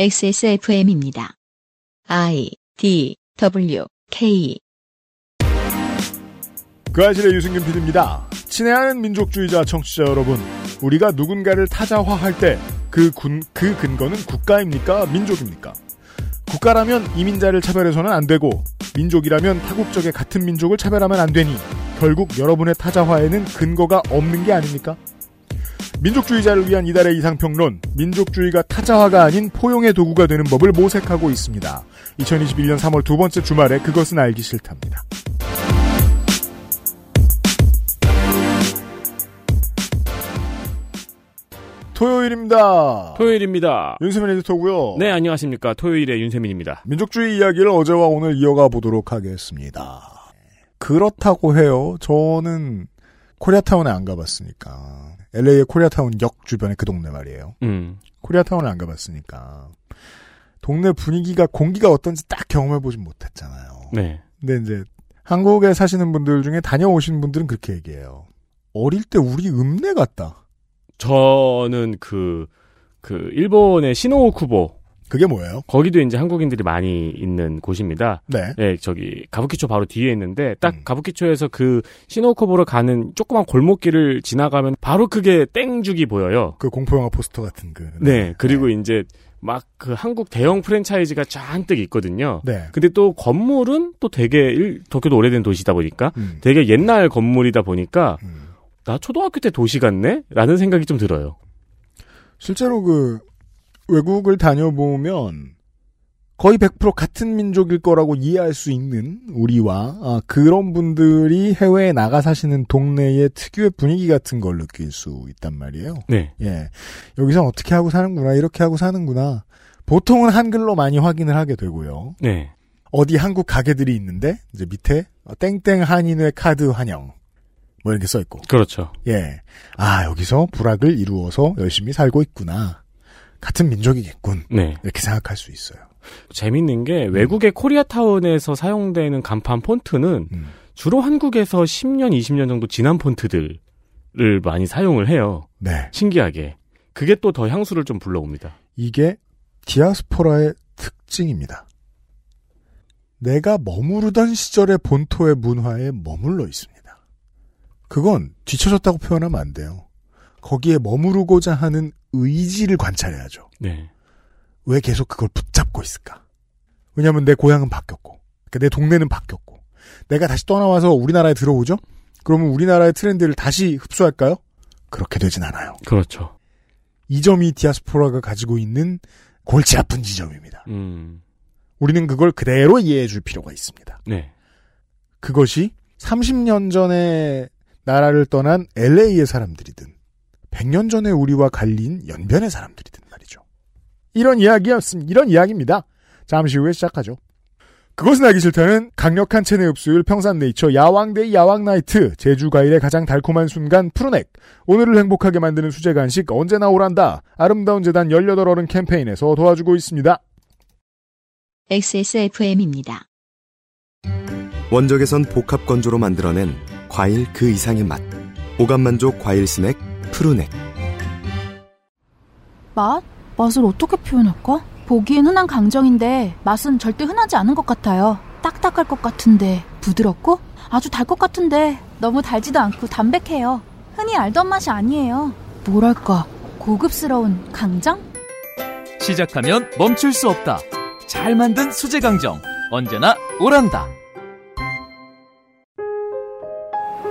XSFM입니다. I D W K 그 아실의 유승균 PD입니다. 친애하는 민족주의자 청취자 여러분, 우리가 누군가를 타자화할 때그그 근거는 국가입니까? 민족입니까? 국가라면 이민자를 차별해서는 안 되고 민족이라면 타국적의 같은 민족을 차별하면 안 되니 결국 여러분의 타자화에는 근거가 없는 게 아닙니까? 민족주의자를 위한 이달의 이상평론, 민족주의가 타자화가 아닌 포용의 도구가 되는 법을 모색하고 있습니다. 2021년 3월 두 번째 주말에 그것은 알기 싫답니다. 토요일입니다. 토요일입니다. 윤세민 에디터고요. 네, 안녕하십니까. 토요일의 윤세민입니다. 민족주의 이야기를 어제와 오늘 이어가 보도록 하겠습니다. 그렇다고 해요. 저는 코리아타운에 안 가봤으니까. LA의 코리아타운 역 주변에 그 동네 말이에요. 음. 코리아타운을 안 가봤으니까. 동네 분위기가 공기가 어떤지 딱 경험해보진 못했잖아요. 네. 근데 이제 한국에 사시는 분들 중에 다녀오신 분들은 그렇게 얘기해요. 어릴 때 우리 읍내 같다. 저는 그, 그, 일본의 시노쿠보. 그게 뭐예요? 거기도 이제 한국인들이 많이 있는 곳입니다. 네. 네, 저기, 가부키초 바로 뒤에 있는데, 딱 음. 가부키초에서 그 시노쿠보로 가는 조그만 골목길을 지나가면 바로 그게 땡죽이 보여요. 그 공포 영화 포스터 같은 그. 네, 그리고 이제 막 그 한국 대형 프랜차이즈가 잔뜩 있거든요. 네. 근데 또 건물은 또 되게 일, 도쿄도 오래된 도시다 보니까 음. 되게 옛날 건물이다 보니까 음. 나 초등학교 때 도시 같네? 라는 생각이 좀 들어요. 실제로 그 외국을 다녀보면 거의 100% 같은 민족일 거라고 이해할 수 있는 우리와 아, 그런 분들이 해외에 나가 사시는 동네의 특유의 분위기 같은 걸 느낄 수 있단 말이에요. 네. 예. 여기서 어떻게 하고 사는구나, 이렇게 하고 사는구나. 보통은 한글로 많이 확인을 하게 되고요. 네. 어디 한국 가게들이 있는데, 이제 밑에, 어, 땡땡 한인회 카드 환영. 뭐 이렇게 써 있고. 그렇죠. 예. 아, 여기서 불악을 이루어서 열심히 살고 있구나. 같은 민족이겠군. 네. 이렇게 생각할 수 있어요. 재밌는 게 외국의 코리아타운에서 사용되는 간판 폰트는 음. 주로 한국에서 10년, 20년 정도 지난 폰트들을 많이 사용을 해요. 네. 신기하게. 그게 또 더 향수를 좀 불러옵니다. 이게 디아스포라의 특징입니다. 내가 머무르던 시절의 본토의 문화에 머물러 있습니다. 그건 뒤처졌다고 표현하면 안 돼요. 거기에 머무르고자 하는 의지를 관찰해야죠. 네. 왜 계속 그걸 붙잡고 있을까? 왜냐하면 내 고향은 바뀌었고, 그러니까 내 동네는 바뀌었고, 내가 다시 떠나와서 우리나라에 들어오죠? 그러면 우리나라의 트렌드를 다시 흡수할까요? 그렇게 되진 않아요. 그렇죠. 이 점이 디아스포라가 가지고 있는 골치 아픈 지점입니다. 음. 우리는 그걸 그대로 이해해 줄 필요가 있습니다. 네. 그것이 30년 전에 나라를 떠난 LA의 사람들이든 100년 전에 우리와 갈린 연변의 사람들이든 말이죠. 이런 이야기였습니다. 이런 이야기입니다. 잠시 후에 시작하죠. 그것은 알기 싫다는 강력한 체내 흡수율 평산 네이처 야왕데이 야왕나이트 제주 과일의 가장 달콤한 순간 푸르넥 오늘을 행복하게 만드는 수제 간식 언제나 오란다 아름다운 재단 18어른 캠페인에서 도와주고 있습니다. XSFM입니다. 원적에선 복합 건조로 만들어낸 과일 그 이상의 맛. 오감만족 과일 스낵 푸르넥. 맛? 맛을 어떻게 표현할까? 보기엔 흔한 강정인데 맛은 절대 흔하지 않은 것 같아요. 딱딱할 것 같은데 부드럽고 아주 달 것 같은데 너무 달지도 않고 담백해요. 흔히 알던 맛이 아니에요. 뭐랄까 고급스러운 강정? 시작하면 멈출 수 없다. 잘 만든 수제 강정. 언제나 오란다.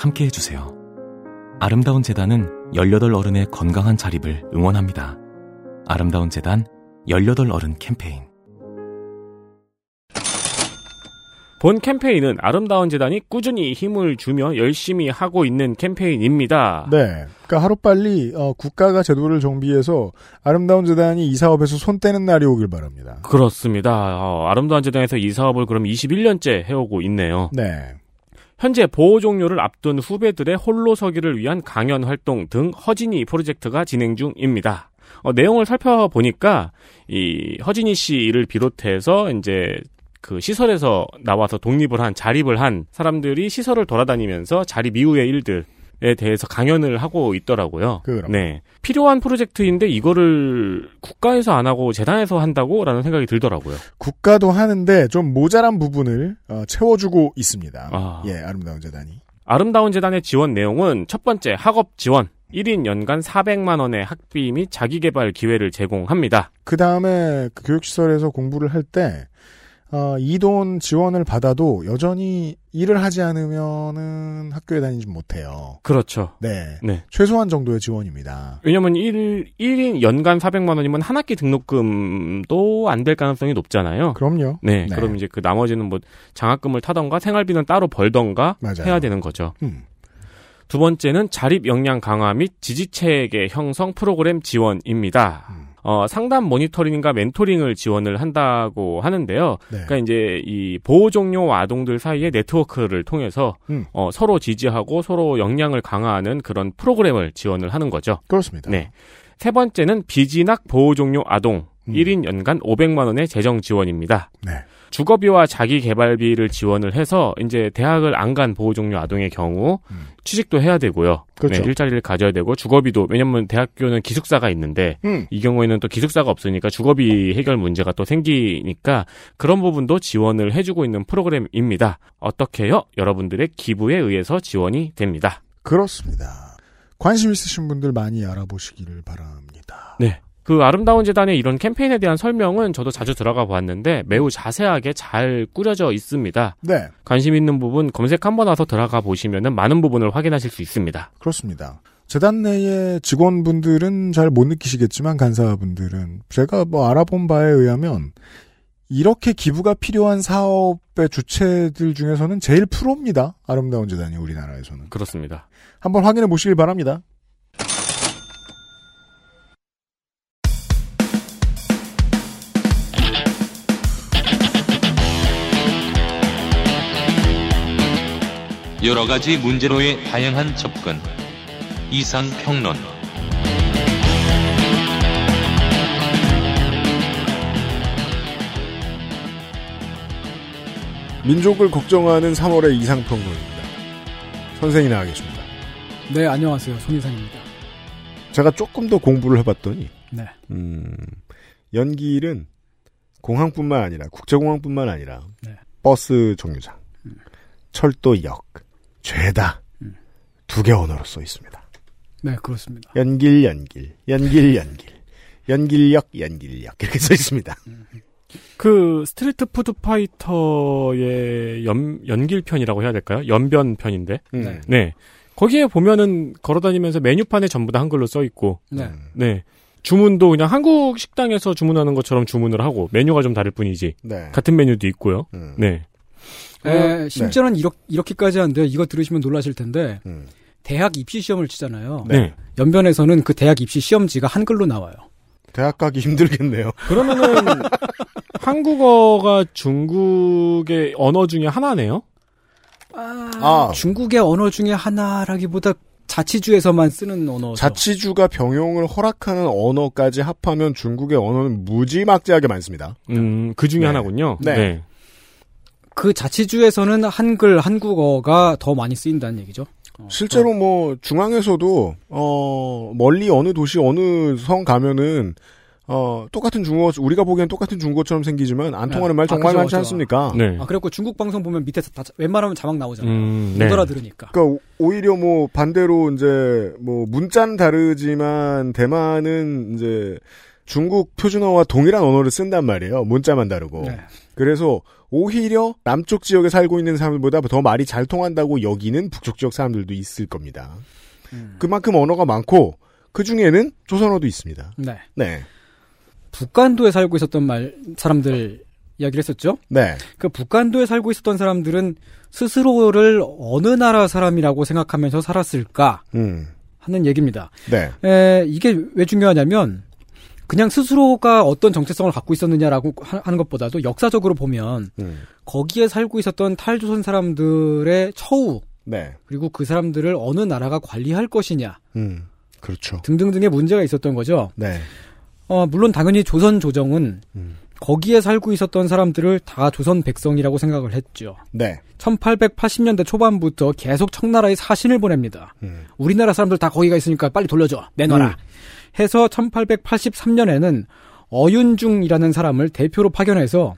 함께 해주세요. 아름다운 재단은 18 어른의 건강한 자립을 응원합니다. 아름다운 재단 18 어른 캠페인 본 캠페인은 아름다운 재단이 꾸준히 힘을 주며 열심히 하고 있는 캠페인입니다. 네. 그러니까 하루빨리 어, 국가가 제도를 정비해서 아름다운 재단이 이 사업에서 손 떼는 날이 오길 바랍니다. 그렇습니다. 어, 아름다운 재단에서 이 사업을 그럼 21년째 해오고 있네요. 네. 현재 보호 종료를 앞둔 후배들의 홀로 서기를 위한 강연 활동 등 허진이 프로젝트가 진행 중입니다. 어, 내용을 살펴보니까 이 허진이 씨를 비롯해서 이제 그 시설에서 나와서 독립을 한 자립을 한 사람들이 시설을 돌아다니면서 자립 이후의 일들 에 대해서 강연을 하고 있더라고요. 그럼. 네. 필요한 프로젝트인데 이거를 국가에서 안 하고 재단에서 한다고라는 생각이 들더라고요. 국가도 하는데 좀 모자란 부분을 어, 채워주고 있습니다. 아. 예, 아름다운 재단이. 아름다운 재단의 지원 내용은 첫 번째 학업 지원. 1인 연간 400만 원의 학비 및 자기개발 기회를 제공합니다. 그 다음에 그 교육시설에서 공부를 할 때, 어, 이 돈 지원을 받아도 여전히 일을 하지 않으면은 학교에 다니지 못해요. 그렇죠. 네. 네. 최소한 정도의 지원입니다. 왜냐면 1, 1인 연간 400만 원이면 한 학기 등록금도 안 될 가능성이 높잖아요. 그럼요. 네, 네. 그럼 이제 그 나머지는 뭐 장학금을 타던가 생활비는 따로 벌던가 맞아요. 해야 되는 거죠. 음. 두 번째는 자립 역량 강화 및 지지체계 형성 프로그램 지원입니다. 음. 어, 상담 모니터링과 멘토링을 지원을 한다고 하는데요. 네. 그러니까 이제 이 보호 종료 아동들 사이의 네트워크를 통해서 음. 어, 서로 지지하고 서로 역량을 강화하는 그런 프로그램을 지원을 하는 거죠. 그렇습니다. 네. 세 번째는 비진학 보호 종료 아동 음. 1인 연간 500만 원의 재정 지원입니다. 네. 주거비와 자기 개발비를 지원을 해서 이제 대학을 안 간 보호 종료 아동의 경우 음. 취직도 해야 되고요. 그렇죠. 네, 일자리를 가져야 되고 주거비도 왜냐면 대학교는 기숙사가 있는데 음. 이 경우에는 또 기숙사가 없으니까 주거비 해결 문제가 또 생기니까 그런 부분도 지원을 해주고 있는 프로그램입니다. 어떻게요? 여러분들의 기부에 의해서 지원이 됩니다. 그렇습니다. 관심 있으신 분들 많이 알아보시기를 바랍니다. 네. 그 아름다운 재단의 이런 캠페인에 대한 설명은 저도 자주 들어가 보았는데 매우 자세하게 잘 꾸려져 있습니다. 네. 관심 있는 부분 검색 한번 와서 들어가 보시면 많은 부분을 확인하실 수 있습니다. 그렇습니다. 재단 내의 직원분들은 잘 못 느끼시겠지만 간사분들은 제가 뭐 알아본 바에 의하면 이렇게 기부가 필요한 사업의 주체들 중에서는 제일 프로입니다. 아름다운 재단이 우리나라에서는. 그렇습니다. 한번 확인해 보시길 바랍니다. 여러 가지 문제로의 다양한 접근. 이상 평론. 민족을 걱정하는 3월의 이상 평론입니다. 선생이 나와 계십니다. 네, 안녕하세요. 손희상입니다. 제가 조금 더 공부를 해봤더니 네. 음, 연길은 공항뿐만 아니라 국제공항뿐만 아니라 네. 버스 정류장, 철도역, 죄다 음. 두개 언어로 써 있습니다. 네, 그렇습니다. 연길 연길 연길 연길 연길역 연길역 이렇게 써 있습니다. 그 스트리트 푸드 파이터의 연, 연길 편이라고 해야 될까요? 연변 편인데. 음. 네. 네. 거기에 보면은 걸어다니면서 메뉴판에 전부 다 한글로 써 있고. 네. 네. 주문도 그냥 한국 식당에서 주문하는 것처럼 주문을 하고 메뉴가 좀 다를 뿐이지. 네. 같은 메뉴도 있고요. 음. 네. 에, 심지어는 이렇게, 이렇게까지 한데요. 이거 들으시면 놀라실 텐데, 음. 대학 입시 시험을 치잖아요. 네. 연변에서는 그 대학 입시 시험지가 한글로 나와요. 대학 가기 힘들겠네요. 그러면은 한국어가 중국의 언어 중에 하나네요. 아, 중국의 언어 중에 하나라기보다 자치주에서만 쓰는 언어죠. 자치주가 병용을 허락하는 언어까지 합하면 중국의 언어는 무지막지하게 많습니다. 음, 그 중에 네. 하나군요. 네. 그 자치주에서는 한글, 한국어가 더 많이 쓰인다는 얘기죠. 어, 실제로 뭐 중앙에서도 어 멀리 어느 도시 어느 성 가면은 어 똑같은 중국어 우리가 보기엔 똑같은 중국어처럼 생기지만 안 네. 통하는 말 아, 정말 그죠, 많지 그죠. 않습니까? 네. 아, 그래갖고 중국 방송 보면 밑에서 다, 웬만하면 자막 나오잖아요. 음, 못 네. 알아들으니까. 그러니까 오- 오히려 뭐 반대로 이제 뭐 문자는 다르지만 대만은 이제 중국 표준어와 동일한 언어를 쓴단 말이에요. 문자만 다르고. 네. 그래서 오히려 남쪽 지역에 살고 있는 사람들보다 더 말이 잘 통한다고 여기는 북쪽 지역 사람들도 있을 겁니다. 음. 그만큼 언어가 많고 그 중에는 조선어도 있습니다. 네. 네. 북간도에 살고 있었던 말 사람들이 이야기를 했었죠. 네. 그 북한도에 살고 있었던 사람들은 스스로를 어느 나라 사람이라고 생각하면서 살았을까 음. 하는 얘기입니다. 네. 에, 이게 왜 중요하냐면 그냥 스스로가 어떤 정체성을 갖고 있었느냐라고 하- 하는 것보다도 역사적으로 보면 음. 거기에 살고 있었던 탈조선 사람들의 처우 네. 그리고 그 사람들을 어느 나라가 관리할 것이냐 음. 그렇죠. 등등등의 문제가 있었던 거죠. 네. 어, 물론 당연히 조선 조정은 음. 거기에 살고 있었던 사람들을 다 조선 백성이라고 생각을 했죠. 네. 1880년대 초반부터 계속 청나라에 사신을 보냅니다. 음. 우리나라 사람들 다 거기가 있으니까 빨리 돌려줘. 내놔라. 음. 해서 1883년에는 어윤중이라는 사람을 대표로 파견해서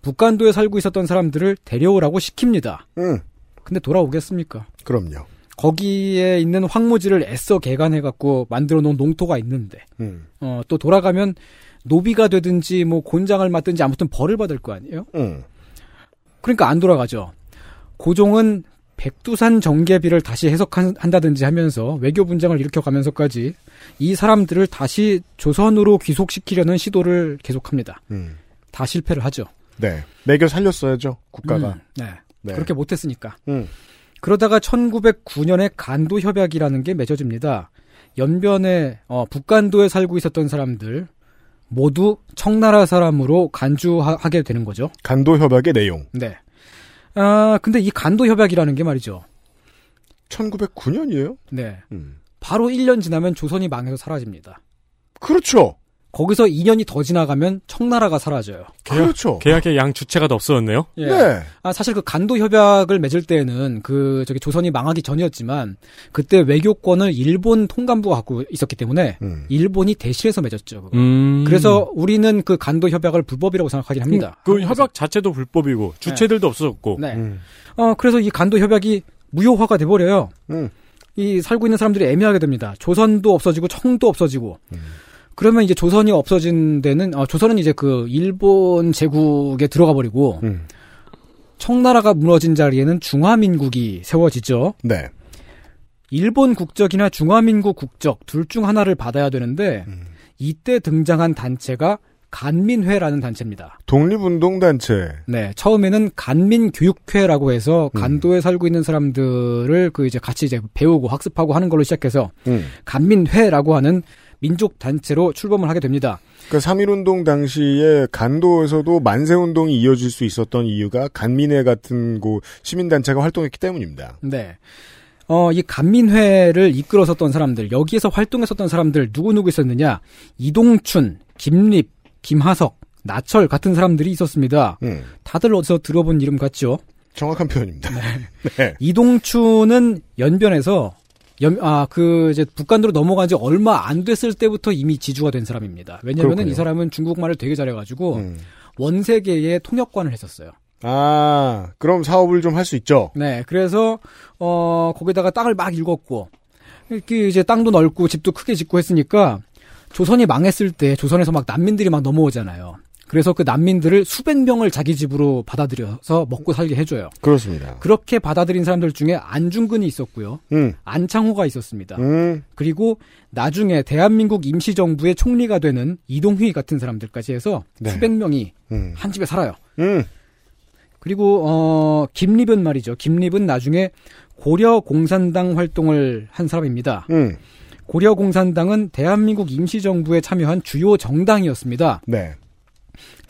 북간도에 살고 있었던 사람들을 데려오라고 시킵니다. 음. 근데 돌아오겠습니까? 그럼요. 거기에 있는 황무지를 애써 개간해갖고 만들어 놓은 농토가 있는데, 음. 어, 또 돌아가면 노비가 되든지 뭐 곤장을 맡든지 아무튼 벌을 받을 거 아니에요? 음. 그러니까 안 돌아가죠. 고종은 백두산 정계비를 다시 해석한다든지 하면서 외교 분쟁을 일으켜가면서까지 이 사람들을 다시 조선으로 귀속시키려는 시도를 계속합니다. 음. 다 실패를 하죠. 네. 매겨 살렸어야죠. 국가가. 음, 네. 네. 그렇게 못했으니까. 음. 그러다가 1909년에 간도 협약이라는 게 맺어집니다. 연변에 어, 북간도에 살고 있었던 사람들 모두 청나라 사람으로 간주하게 되는 거죠. 간도 협약의 내용. 네. 아 근데 이 간도 협약이라는 게 말이죠. 1909년이에요? 네. 음. 바로 1년 지나면 조선이 망해서 사라집니다. 그렇죠. 거기서 2년이 더 지나가면 청나라가 사라져요. 그렇죠. 계약의 양 주체가 더 없어졌네요. 예. 네. 아, 사실 그 간도 협약을 맺을 때는 그 저기 조선이 망하기 전이었지만 그때 외교권을 일본 통감부가 갖고 있었기 때문에 음. 일본이 대실해서 맺었죠. 음. 그래서 우리는 그 간도 협약을 불법이라고 생각하긴 합니다. 그 협약 자체도 불법이고 주체들도 없어졌고. 네. 음. 어 그래서 이 간도 협약이 무효화가 돼 버려요. 음. 이 살고 있는 사람들이 애매하게 됩니다. 조선도 없어지고 청도 없어지고. 음. 그러면 이제 조선이 없어진 데는 어, 조선은 이제 그 일본 제국에 들어가 버리고 음. 청나라가 무너진 자리에는 중화민국이 세워지죠. 네. 일본 국적이나 중화민국 국적 둘 중 하나를 받아야 되는데 음. 이때 등장한 단체가 간민회라는 단체입니다. 독립운동 단체. 네, 처음에는 간민교육회라고 해서 음. 간도에 살고 있는 사람들을 그 이제 같이 이제 배우고 학습하고 하는 걸로 시작해서 음. 간민회라고 하는 민족 단체로 출범을 하게 됩니다. 그러니까 3.1운동 당시에 간도에서도 만세운동이 이어질 수 있었던 이유가 간민회 같은 고 시민단체가 활동했기 때문입니다. 네. 어, 이 간민회를 이끌어섰던 사람들, 여기에서 활동했었던 사람들 누구누구 있었느냐? 이동춘, 김립, 김하석, 나철 같은 사람들이 있었습니다. 음. 다들 어디서 들어본 이름 같죠? 정확한 표현입니다. 네. 이동춘은 연변에서 연, 아, 그, 이제, 북한으로 넘어간 지 얼마 안 됐을 때부터 이미 지주가 된 사람입니다. 왜냐면은. 이 사람은 중국말을 되게 잘해가지고, 음. 원세계의 통역관을 했었어요. 아, 그럼 사업을 좀 할 수 있죠. 네, 그래서, 어, 거기다가 땅을 막 읽었고, 이렇게 이제 땅도 넓고 집도 크게 짓고 했으니까, 조선이 망했을 때 조선에서 막 난민들이 막 넘어오잖아요. 그래서 그 난민들을 수백 명을 자기 집으로 받아들여서 먹고 살게 해줘요. 그렇습니다. 그렇게 받아들인 사람들 중에 안중근이 있었고요. 음. 안창호가 있었습니다. 음. 그리고 나중에 대한민국 임시정부의 총리가 되는 이동휘 같은 사람들까지 해서 네. 수백 명이 음. 한 집에 살아요. 음. 그리고 어 김립은 말이죠. 김립은 나중에 고려 공산당 활동을 한 사람입니다. 음. 고려 공산당은 대한민국 임시정부에 참여한 주요 정당이었습니다. 네.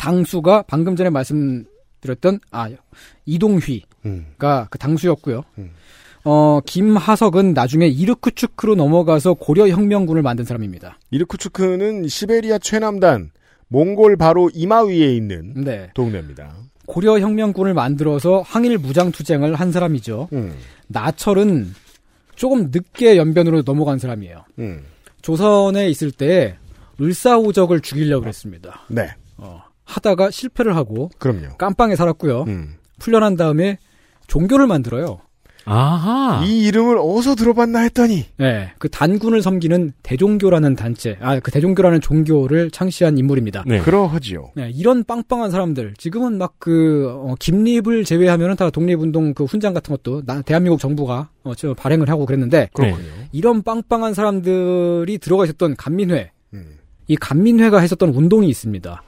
당수가 방금 전에 말씀드렸던 아 이동휘가 음. 그 당수였고요. 음. 어 김하석은 나중에 이르크츠크로 넘어가서 고려 혁명군을 만든 사람입니다. 이르쿠츠크는 시베리아 최남단, 몽골 바로 이마 위에 있는 네. 동네입니다. 고려 혁명군을 만들어서 항일 무장 투쟁을 한 사람이죠. 음. 나철은 조금 늦게 연변으로 넘어간 사람이에요. 음. 조선에 있을 때 을사오적을 죽이려고 그랬습니다. 네. 어, 하다가 실패를 하고 그럼요. 깜빵에 살았고요. 음. 풀려난 다음에 종교를 만들어요. 아하. 이 이름을 어디서 들어봤나 했더니 네, 그 단군을 섬기는 대종교라는 단체, 아, 그 대종교라는 종교를 창시한 인물입니다. 네. 그러하지요. 네, 이런 빵빵한 사람들, 지금은 막 그, 어, 김립을 제외하면은 다 독립운동 그 훈장 같은 것도, 나, 대한민국 정부가, 어, 저 발행을 하고 그랬는데, 그렇군요. 이런 빵빵한 사람들이 들어가 있었던 간민회, 음. 이 간민회가 했었던 운동이 있습니다.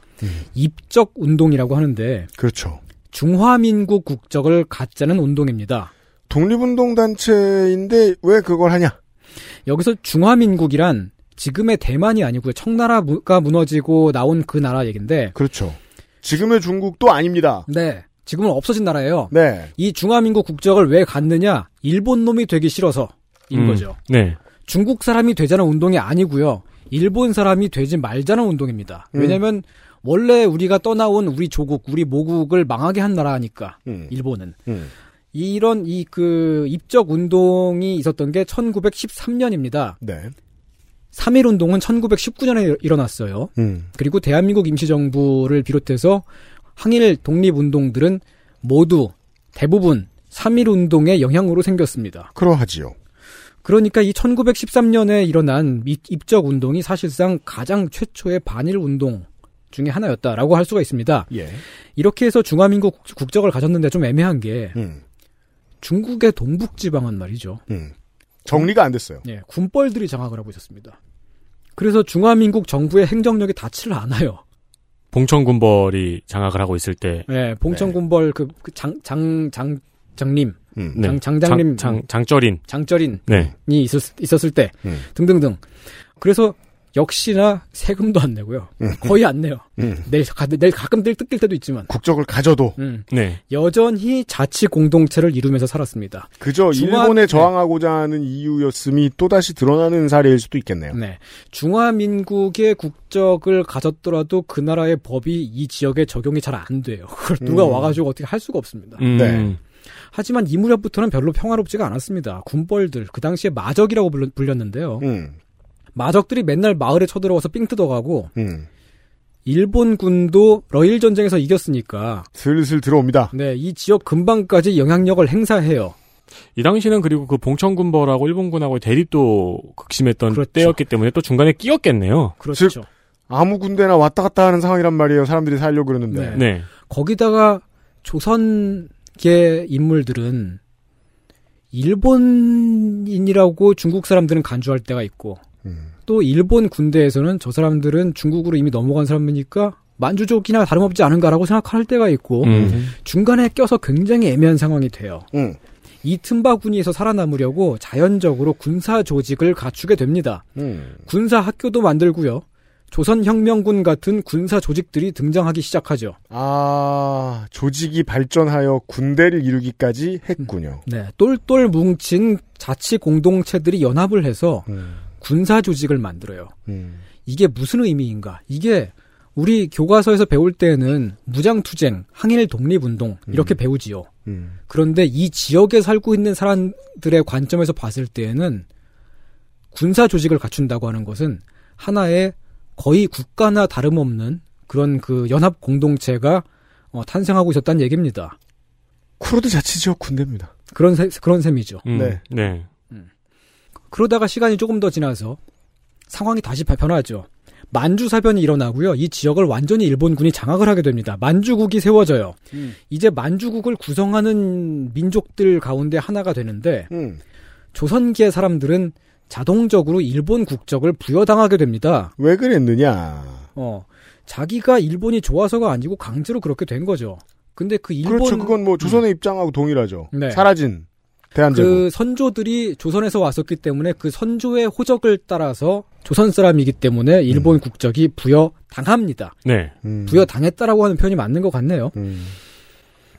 입적 운동이라고 하는데 그렇죠. 중화민국 국적을 갖자는 운동입니다. 독립운동 단체인데 왜 그걸 하냐? 여기서 중화민국이란 지금의 대만이 아니고요. 청나라가 무너지고 나온 그 나라 얘긴데. 그렇죠. 지금의 중국도 아닙니다. 네. 지금은 없어진 나라예요. 네. 이 중화민국 국적을 왜 갖느냐? 일본 놈이 되기 싫어서 인 음, 거죠. 네. 중국 사람이 되자는 운동이 아니고요. 일본 사람이 되지 말자는 운동입니다. 음. 왜냐면 원래 우리가 떠나온 우리 조국, 우리 모국을 망하게 한 나라니까. 음. 일본은. 음. 이런 이 그 입적 운동이 있었던 게 1913년입니다. 네. 3.1 운동은 1919년에 일어났어요. 음. 그리고 대한민국 임시정부를 비롯해서 항일 독립운동들은 모두 대부분 3.1 운동의 영향으로 생겼습니다. 그러하지요. 그러니까 이 1913년에 일어난 이- 입적 운동이 사실상 가장 최초의 반일 운동 중에 하나였다라고 할 수가 있습니다. 예. 이렇게 해서 중화민국 국- 국적을 가졌는데 좀 애매한 게 음. 중국의 동북 지방은 말이죠. 음. 정리가 안 됐어요. 예, 군벌들이 장악을 하고 있었습니다. 그래서 중화민국 정부의 행정력이 닿지를 않아요. 봉천군벌이 장악을 하고 있을 때 예, 봉천군벌 그장장 장 장님, 음. 네. 장 장장님, 장, 장, 장쩌린 장쩌린이 네. 있었, 있었을 때 음. 등등등. 그래서 역시나 세금도 안 내고요. 거의 안 내요. 음. 내일, 가, 내일 가끔 뜰 뜯길 때도 있지만. 국적을 가져도 음. 네. 여전히 자치 공동체를 이루면서 살았습니다. 그저 중화- 일본에 네. 저항하고자 하는 이유였음이 또다시 드러나는 사례일 수도 있겠네요. 네. 중화민국의 국적을 가졌더라도 그 나라의 법이 이 지역에 적용이 잘 안 돼요. 그걸 누가 음. 와가지고 어떻게 할 수가 없습니다. 음, 네. 하지만 이 무렵부터는 별로 평화롭지가 않았습니다. 군벌들, 그 당시에 마적이라고 불- 불렸는데요. 음. 마적들이 맨날 마을에 쳐들어와서 삥 뜯어가고, 음. 일본군도 러일 전쟁에서 이겼으니까, 슬슬 들어옵니다. 네, 이 지역 근방까지 영향력을 행사해요. 이 당시는 그리고 그 봉천군벌하고 일본군하고 대립도 극심했던 그렇죠. 때였기 때문에 또 중간에 끼었겠네요. 그렇죠. 즉, 아무 군대나 왔다 갔다 하는 상황이란 말이에요. 사람들이 살려고 그러는데. 네. 네. 거기다가 조선계 인물들은 일본인이라고 중국 사람들은 간주할 때가 있고 음. 또 일본 군대에서는 저 사람들은 중국으로 이미 넘어간 사람이니까 만주족이나 다름없지 않은가라고 생각할 때가 있고 음. 중간에 껴서 굉장히 애매한 상황이 돼요. 음. 이 틈바구니에서 살아남으려고 자연적으로 군사 조직을 갖추게 됩니다. 음. 군사 학교도 만들고요. 조선혁명군 같은 군사 조직들이 등장하기 시작하죠. 아, 조직이 발전하여 군대를 이루기까지 했군요. 네, 똘똘 뭉친 자치 공동체들이 연합을 해서 음. 군사 조직을 만들어요. 음. 이게 무슨 의미인가? 이게 우리 교과서에서 배울 때는 무장투쟁, 항일 독립운동 이렇게 배우지요. 음. 그런데 이 지역에 살고 있는 사람들의 관점에서 봤을 때에는 군사 조직을 갖춘다고 하는 것은 하나의 거의 국가나 다름없는 그런 그 연합 공동체가 어, 탄생하고 있었다는 얘기입니다. 쿠로드 자치지역 군대입니다. 그런 세- 그런 셈이죠. 음. 네. 네. 그러다가 시간이 조금 더 지나서 상황이 다시 바- 변하죠. 만주 사변이 일어나고요. 이 지역을 완전히 일본군이 장악을 하게 됩니다. 만주국이 세워져요. 이제 만주국을 구성하는 민족들 가운데 하나가 되는데 음. 조선계 사람들은 자동적으로 일본 국적을 부여당하게 됩니다. 왜 그랬느냐. 어, 자기가 일본이 좋아서가 아니고 강제로 그렇게 된 거죠. 근데 그 일본 그렇죠. 그건 뭐 조선의 입장하고 동일하죠. 네. 사라진 대한제국. 그 선조들이 조선에서 왔었기 때문에 그 선조의 호적을 따라서 조선 사람이기 때문에 일본 국적이 부여당합니다. 네. 음. 부여당했다라고 하는 표현이 맞는 것 같네요. 음.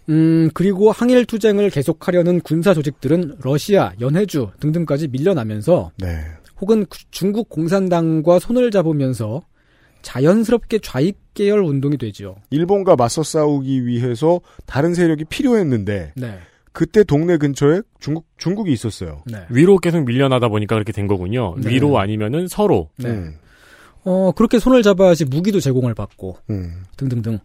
음, 그리고 항일 투쟁을 계속하려는 군사 조직들은 러시아, 연해주 등등까지 밀려나면서 네. 혹은 구- 중국 공산당과 손을 잡으면서 자연스럽게 좌익 계열 운동이 되죠. 일본과 맞서 싸우기 위해서 다른 세력이 필요했는데 네. 그때 동네 근처에 중국 중국이 있었어요. 네. 위로 계속 밀려나다 보니까 그렇게 된 거군요. 네. 위로 아니면은 서로. 네. 음. 어, 그렇게 손을 잡아야지 무기도 제공을 받고 음. 등등등.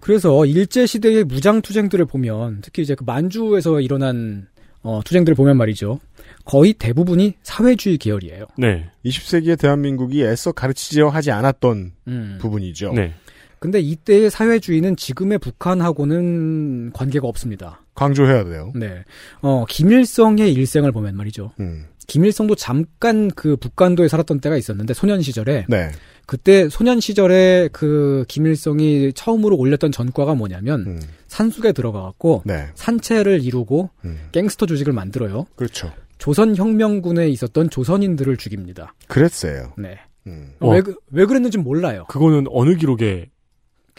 그래서 일제 시대의 무장 투쟁들을 보면 특히 이제 그 만주에서 일어난 어, 투쟁들을 보면 말이죠. 거의 대부분이 사회주의 계열이에요. 네. 20세기의 대한민국이 애써 가르치려 하지 않았던 음. 부분이죠. 네. 근데 이때의 사회주의는 지금의 북한하고는 관계가 없습니다. 강조해야 돼요. 네. 어, 김일성의 일생을 보면 말이죠. 음. 김일성도 잠깐 그 북간도에 살았던 때가 있었는데 소년 시절에 네. 그때 소년 시절에 그 김일성이 처음으로 올렸던 전과가 뭐냐면 음. 산속에 들어가 갖고 네. 산채를 이루고 음. 갱스터 조직을 만들어요. 그렇죠. 조선 혁명군에 있었던 조선인들을 죽입니다. 그랬어요. 네. 음. 어. 왜, 그- 왜 그랬는지 몰라요. 그거는 어느 기록에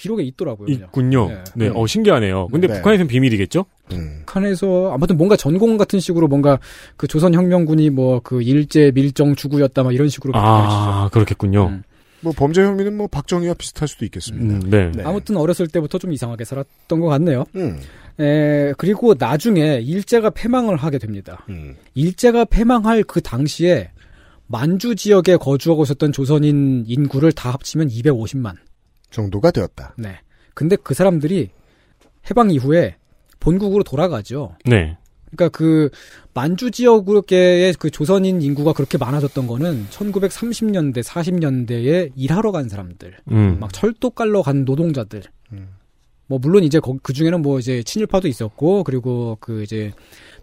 기록에 있더라고요. 있군요. 네. 네, 음. 어 신기하네요. 근데 네. 북한에서는 비밀이겠죠? 음. 북한에서 아무튼 뭔가 전공 같은 식으로 뭔가 그 조선 혁명군이 뭐 그 일제 밀정 주구였다 막 이런 식으로. 아, 그렇겠군요. 음. 뭐 범죄 혐의는 뭐 박정희와 비슷할 수도 있겠습니다. 음, 네. 네. 아무튼 어렸을 때부터 좀 이상하게 살았던 것 같네요. 음. 에, 그리고 나중에 일제가 패망을 하게 됩니다. 음. 일제가 패망할 그 당시에 만주 지역에 거주하고 있었던 조선인 인구를 다 합치면 250만. 정도가 되었다. 네. 근데 그 사람들이 해방 이후에 본국으로 돌아가죠. 네. 그러니까 그 만주 지역의 그 조선인 인구가 그렇게 많아졌던 거는 1930년대, 40년대에 일하러 간 사람들, 음. 막 철도 깔러 간 노동자들. 음. 뭐 물론 이제 거- 그 중에는 뭐 이제 친일파도 있었고 그리고 그 이제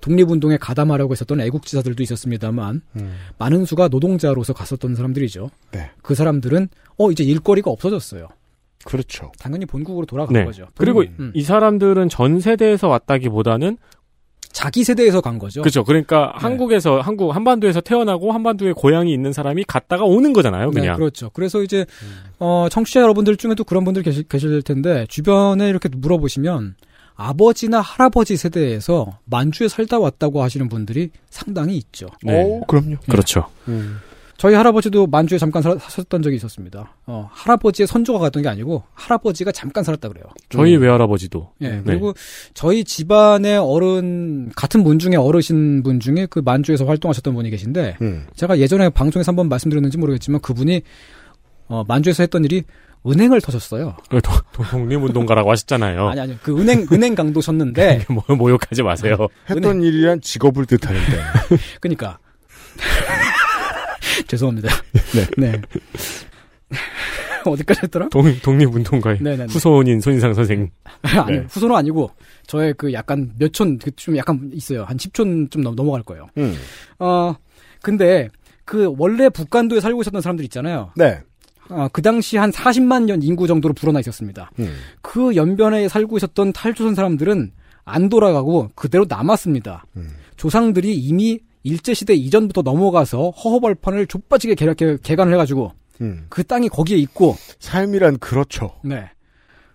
독립운동에 가담하려고 했었던 애국지사들도 있었습니다만 음. 많은 수가 노동자로서 갔었던 사람들이죠. 네. 그 사람들은 어 이제 일거리가 없어졌어요. 그렇죠. 당연히 본국으로 돌아간 네. 거죠. 그리고 음. 이 사람들은 전 세대에서 왔다기보다는 자기 세대에서 간 거죠. 그렇죠. 그러니까 네. 한국에서 한국 한반도에서 태어나고 한반도에 고향이 있는 사람이 갔다가 오는 거잖아요. 네, 그냥. 그렇죠. 그래서 이제 어 청취자 여러분들 중에도 그런 분들 계실, 계실 텐데 주변에 이렇게 물어보시면 아버지나 할아버지 세대에서 만주에 살다 왔다고 하시는 분들이 상당히 있죠. 네. 오, 그럼요. 그렇죠. 음. 저희 할아버지도 만주에 잠깐 살, 사셨던 적이 있었습니다. 어, 할아버지의 선조가 갔던 게 아니고 할아버지가 잠깐 살았다 그래요. 저희 외할아버지도. 예, 네. 그리고 저희 집안의 어른 같은 분 중에 어르신 분 중에 그 만주에서 활동하셨던 분이 계신데 음. 제가 예전에 방송에서 한번 말씀드렸는지 모르겠지만 그분이 어, 만주에서 했던 일이 은행을 터셨어요. 그 독립운동가라고 하셨잖아요. 아니 아니 그 은행 은행 강도셨는데 뭐, 모욕하지 마세요. 했던 일이란 직업을 뜻하는데. 그니까 죄송합니다. 네. 어디까지 했더라? 독, 독립운동가의 네네네. 후손인 손인상 선생. 아니 네. 후손은 아니고 저의 그 약간 몇촌 좀 약간 있어요. 한 10촌 좀 넘- 넘어갈 거예요. 음. 어 근데 그 원래 북간도에 살고 있었던 사람들 있잖아요. 네. 어, 그 당시 한 40만 년 인구 정도로 불어나 있었습니다. 음. 그 연변에 살고 있었던 탈조선 사람들은 안 돌아가고 그대로 남았습니다. 음. 조상들이 이미 일제시대 이전부터 넘어가서 허허벌판을 좁빠지게 개, 개, 개간을 해가지고 음. 그 땅이 거기에 있고 삶이란 그렇죠. 네.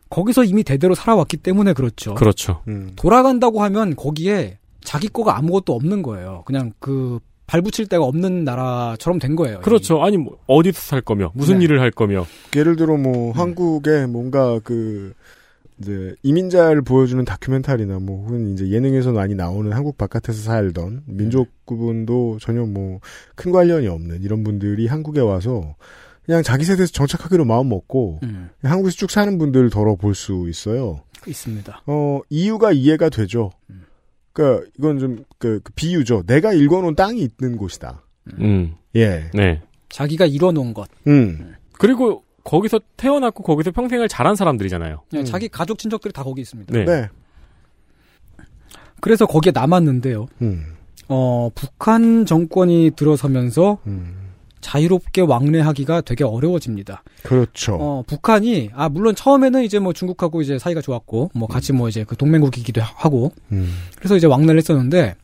거기서 이미 대대로 살아왔기 때문에 그렇죠. 그렇죠. 음. 돌아간다고 하면 거기에 자기 거가 아무것도 없는 거예요. 그냥 그 발붙일 데가 없는 나라처럼 된 거예요. 그렇죠. 아니, 뭐, 어디서 살 거며, 무슨 네. 일을 할 거며. 예를 들어 뭐 한국에 뭔가 그 이제 이민자를 보여주는 다큐멘터리나 뭐 혹은 이제 예능에서 많이 나오는 한국 바깥에서 살던 민족 구분도 전혀 뭐 큰 관련이 없는 이런 분들이 한국에 와서 그냥 자기 세대에서 정착하기로 마음 먹고 음, 한국에서 쭉 사는 분들 덜어 볼수 있어요. 있습니다. 어 이유가 이해가 되죠. 그러니까 이건 좀그 비유죠. 내가 읽어놓은 땅이 있는 곳이다. 음. 예. 네. 자기가 이뤄놓은 것. 음. 그리고 거기서 태어났고 거기서 평생을 자란 사람들이잖아요. 네, 자기 가족 친척들이 다 거기 있습니다. 네. 네. 그래서 거기에 남았는데요. 음. 어, 북한 정권이 들어서면서 음. 자유롭게 왕래하기가 되게 어려워집니다. 그렇죠. 어, 북한이 아 물론 처음에는 이제 뭐 중국하고 이제 사이가 좋았고 뭐 같이 뭐 이제 그 동맹국이기도 하고 음. 그래서 이제 왕래를 했었는데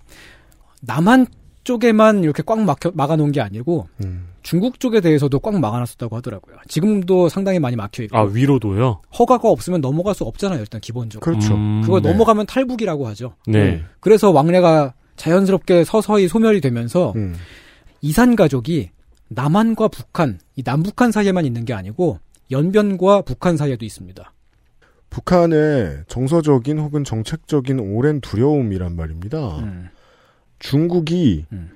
남한 쪽에만 이렇게 꽉 막혀 막아놓은 게 아니고 음. 중국 쪽에 대해서도 꽉 막아놨었다고 하더라고요. 지금도 상당히 많이 막혀 있고 아, 위로도요? 허가가 없으면 넘어갈 수 없잖아요. 일단 기본적으로. 그렇죠. 음, 그거 네. 넘어가면 탈북이라고 하죠. 네. 그래서 왕래가 자연스럽게 서서히 소멸이 되면서 음. 이산 가족이 남한과 북한, 이 남북한 사이에만 있는 게 아니고 연변과 북한 사이에도 있습니다. 북한의 정서적인 혹은 정책적인 오랜 두려움이란 말입니다. 음. 중국이 음.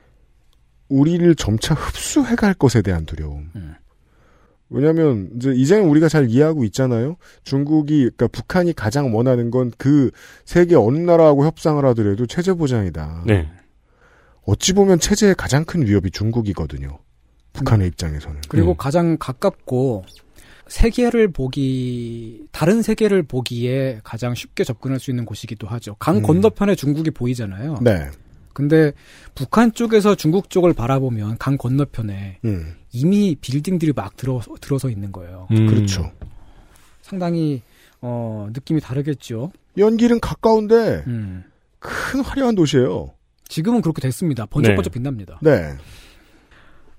우리를 점차 흡수해 갈 것에 대한 두려움. 음. 왜냐하면 이제 이제는 우리가 잘 이해하고 있잖아요. 중국이 그러니까 북한이 가장 원하는 건 그 세계 어느 나라하고 협상을 하더라도 체제 보장이다. 네. 어찌 보면 체제의 가장 큰 위협이 중국이거든요. 북한의 입장에서는. 그리고 음. 가장 가깝고 세계를 보기 다른 세계를 보기에 가장 쉽게 접근할 수 있는 곳이기도 하죠. 강 음. 건너편에 중국이 보이잖아요. 네. 근데 북한 쪽에서 중국 쪽을 바라보면 강 건너편에 음. 이미 빌딩들이 막 들어 들어서 있는 거예요. 음. 그렇죠. 상당히 어 느낌이 다르겠죠. 연길은 가까운데 음. 큰 화려한 도시예요. 지금은 그렇게 됐습니다. 번쩍번쩍 빛납니다. 네.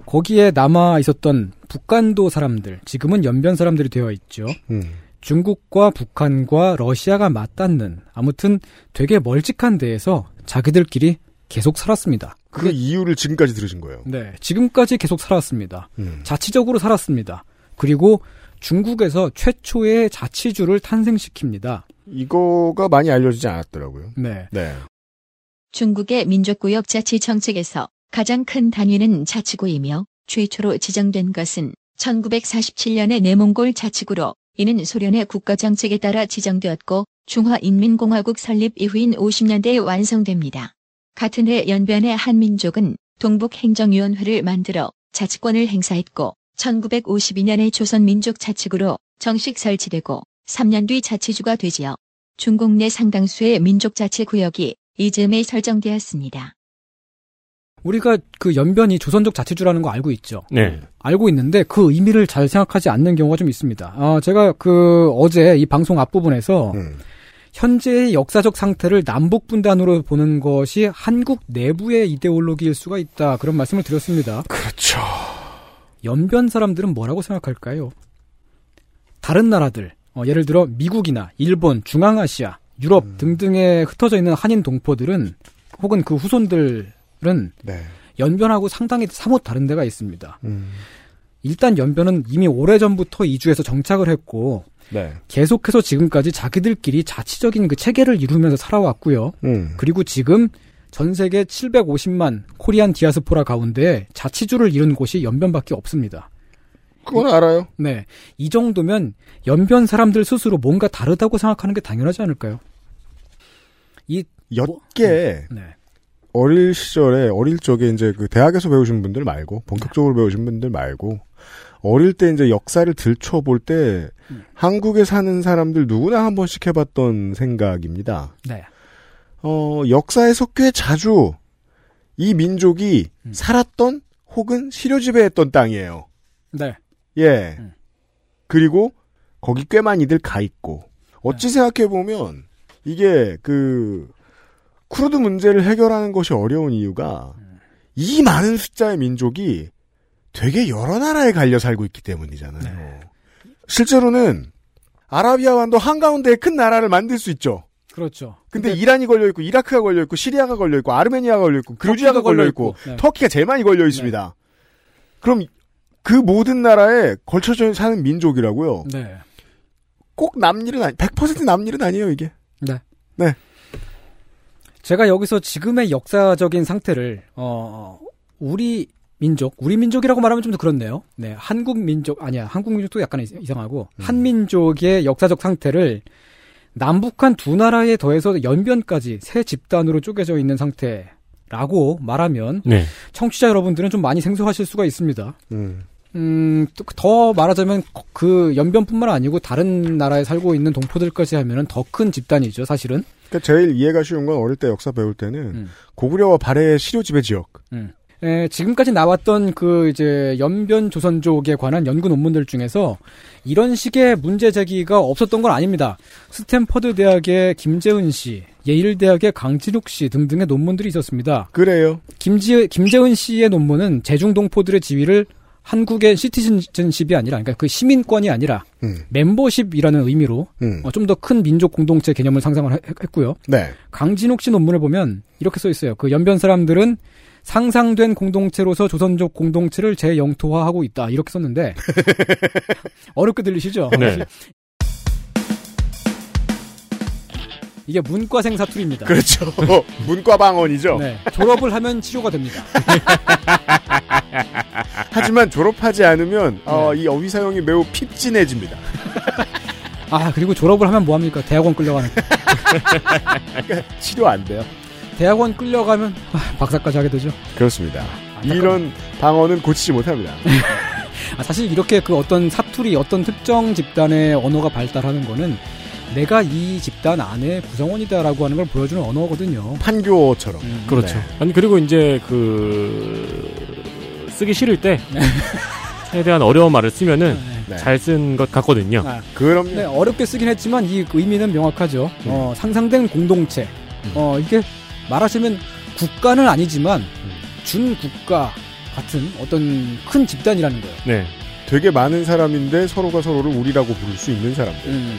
거기에 남아 있었던 북한도 사람들, 지금은 연변 사람들이 되어 있죠. 음. 중국과 북한과 러시아가 맞닿는 아무튼 되게 멀찍한 데에서 자기들끼리 계속 살았습니다. 그 이유를 지금까지 들으신 거예요. 네, 지금까지 계속 살았습니다. 음. 자치적으로 살았습니다. 그리고 중국에서 최초의 자치주를 탄생시킵니다. 이거가 많이 알려지지 않았더라고요. 네. 네. 중국의 민족구역 자치 정책에서 가장 큰 단위는 자치구이며 최초로 지정된 것은 1947년의 내몽골 자치구로 이는 소련의 국가정책에 따라 지정되었고 중화인민공화국 설립 이후인 50년대에 완성됩니다. 같은 해 연변의 한민족은 동북행정위원회를 만들어 자치권을 행사했고 1952년에 조선민족자치구로 정식 설치되고 3년 뒤 자치주가 되지요. 중국 내 상당수의 민족자치구역이 이 즈음에 설정되었습니다. 우리가 그 연변이 조선족 자치주라는 거 알고 있죠. 네. 알고 있는데 그 의미를 잘 생각하지 않는 경우가 좀 있습니다. 아, 제가 그 어제 이 방송 앞부분에서 음. 현재의 역사적 상태를 남북 분단으로 보는 것이 한국 내부의 이데올로기일 수가 있다. 그런 말씀을 드렸습니다. 그렇죠. 연변 사람들은 뭐라고 생각할까요? 다른 나라들, 어, 예를 들어 미국이나 일본, 중앙아시아, 유럽 음. 등등에 흩어져 있는 한인 동포들은 혹은 그 후손들은 네. 연변하고 상당히 사뭇 다른 데가 있습니다. 음. 일단 연변은 이미 오래전부터 이주해서 정착을 했고 네. 계속해서 지금까지 자기들끼리 자치적인 그 체계를 이루면서 살아왔고요. 음. 그리고 지금 전 세계 750만 코리안 디아스포라 가운데 자치주를 이룬 곳이 연변밖에 없습니다. 그건 알아요. 네. 이 정도면 연변 사람들 스스로 뭔가 다르다고 생각하는 게 당연하지 않을까요? 이 엿게 네. 어릴 시절에 어릴 적에 이제 그 대학에서 배우신 분들 말고 본격적으로 배우신 분들 말고 어릴 때 이제 역사를 들춰볼 때 한국에 사는 사람들 누구나 한 번씩 해봤던 생각입니다. 네. 어, 역사에서 꽤 자주 이 민족이 살았던 혹은 시료 지배했던 땅이에요. 네. 예. 그리고 거기 꽤 많이들 가 있고 어찌 생각해 보면 이게 그 쿠르드 문제를 해결하는 것이 어려운 이유가 이 많은 숫자의 민족이 되게 여러 나라에 갈려 살고 있기 때문이잖아요. 실제로는 아라비아 완도 한가운데에 큰 나라를 만들 수 있죠. 그렇죠. 근데 이란이 걸려 있고 이라크가 걸려 있고 시리아가 걸려 있고 아르메니아가 걸려 있고 그루지아가 걸려 있고 네. 터키가 제일 많이 걸려 있습니다. 그럼 그 모든 나라에 걸쳐져 사는 민족이라고요. 네. 꼭 남일은 아니, 100% 남일은 아니에요 이게. 네. 네. 제가 여기서 지금의 역사적인 상태를 어 우리 민족, 우리 민족이라고 말하면 좀 더 그렇네요. 네, 한국 민족 아니야, 한국 민족도 약간 이상- 이상하고 한민족의 역사적 상태를 남북한 두 나라에 더해서 연변까지 세 집단으로 쪼개져 있는 상태라고 말하면 네. 청취자 여러분들은 좀 많이 생소하실 수가 있습니다. 음. 음, 또- 더 말하자면 그 연변뿐만 아니고 다른 나라에 살고 있는 동포들까지 하면은 더 큰 집단이죠, 사실은. 그러니까 제일 이해가 쉬운 건 어릴 때 역사 배울 때는 고구려와 발해의 시료 지배 지역. 음. 에, 지금까지 나왔던 그 이제 연변 조선족에 관한 연구 논문들 중에서 이런 식의 문제 제기가 없었던 건 아닙니다. 스탠퍼드 대학의 김재은 씨, 예일 대학의 강진욱 씨 등등의 논문들이 있었습니다. 그래요. 김지, 김재은 씨의 논문은 제중 동포들의 지위를 한국의 시티즌십이 아니라, 그러니까 그 시민권이 아니라 음. 멤버십이라는 의미로 음. 좀더 큰 민족 공동체 개념을 상상을 했- 했고요. 네. 강진욱 씨 논문을 보면 이렇게 써 있어요. 그 연변 사람들은 상상된 공동체로서 조선족 공동체를 재영토화하고 있다. 이렇게 썼는데 어렵게 들리시죠? 네. 이게 문과생 사투리입니다. 그렇죠. 문과 방언이죠. 네. 졸업을 하면 치료가 됩니다. 하지만 졸업하지 않으면 네. 어, 이 어휘 사용이 매우 핍진해집니다. 아 그리고 졸업을 하면 뭐 합니까? 대학원 끌려가는. 거. 그러니까 치료 안 돼요. 대학원 끌려가면 아, 박사까지 하게 되죠. 그렇습니다. 이런 방언은 고치지 못합니다. 아, 사실 이렇게 그 어떤 사투리, 어떤 특정 집단의 언어가 발달하는 거는 내가 이 집단 안에 구성원이다라고 하는 걸 보여주는 언어거든요. 판교처럼. 그렇죠. 네. 아니 그리고 이제 그 쓰기 싫을 때 최대한 어려운 말을 쓰면은 네. 잘쓴 것 같거든요. 아, 그럼 네, 어렵게 쓰긴 했지만 이 의미는 명확하죠. 어, 상상된 공동체. 어, 이게 말하자면 국가는 아니지만 준국가 같은 어떤 큰 집단이라는 거예요. 네. 되게 많은 사람인데 서로가 서로를 우리라고 부를 수 있는 사람들. 음.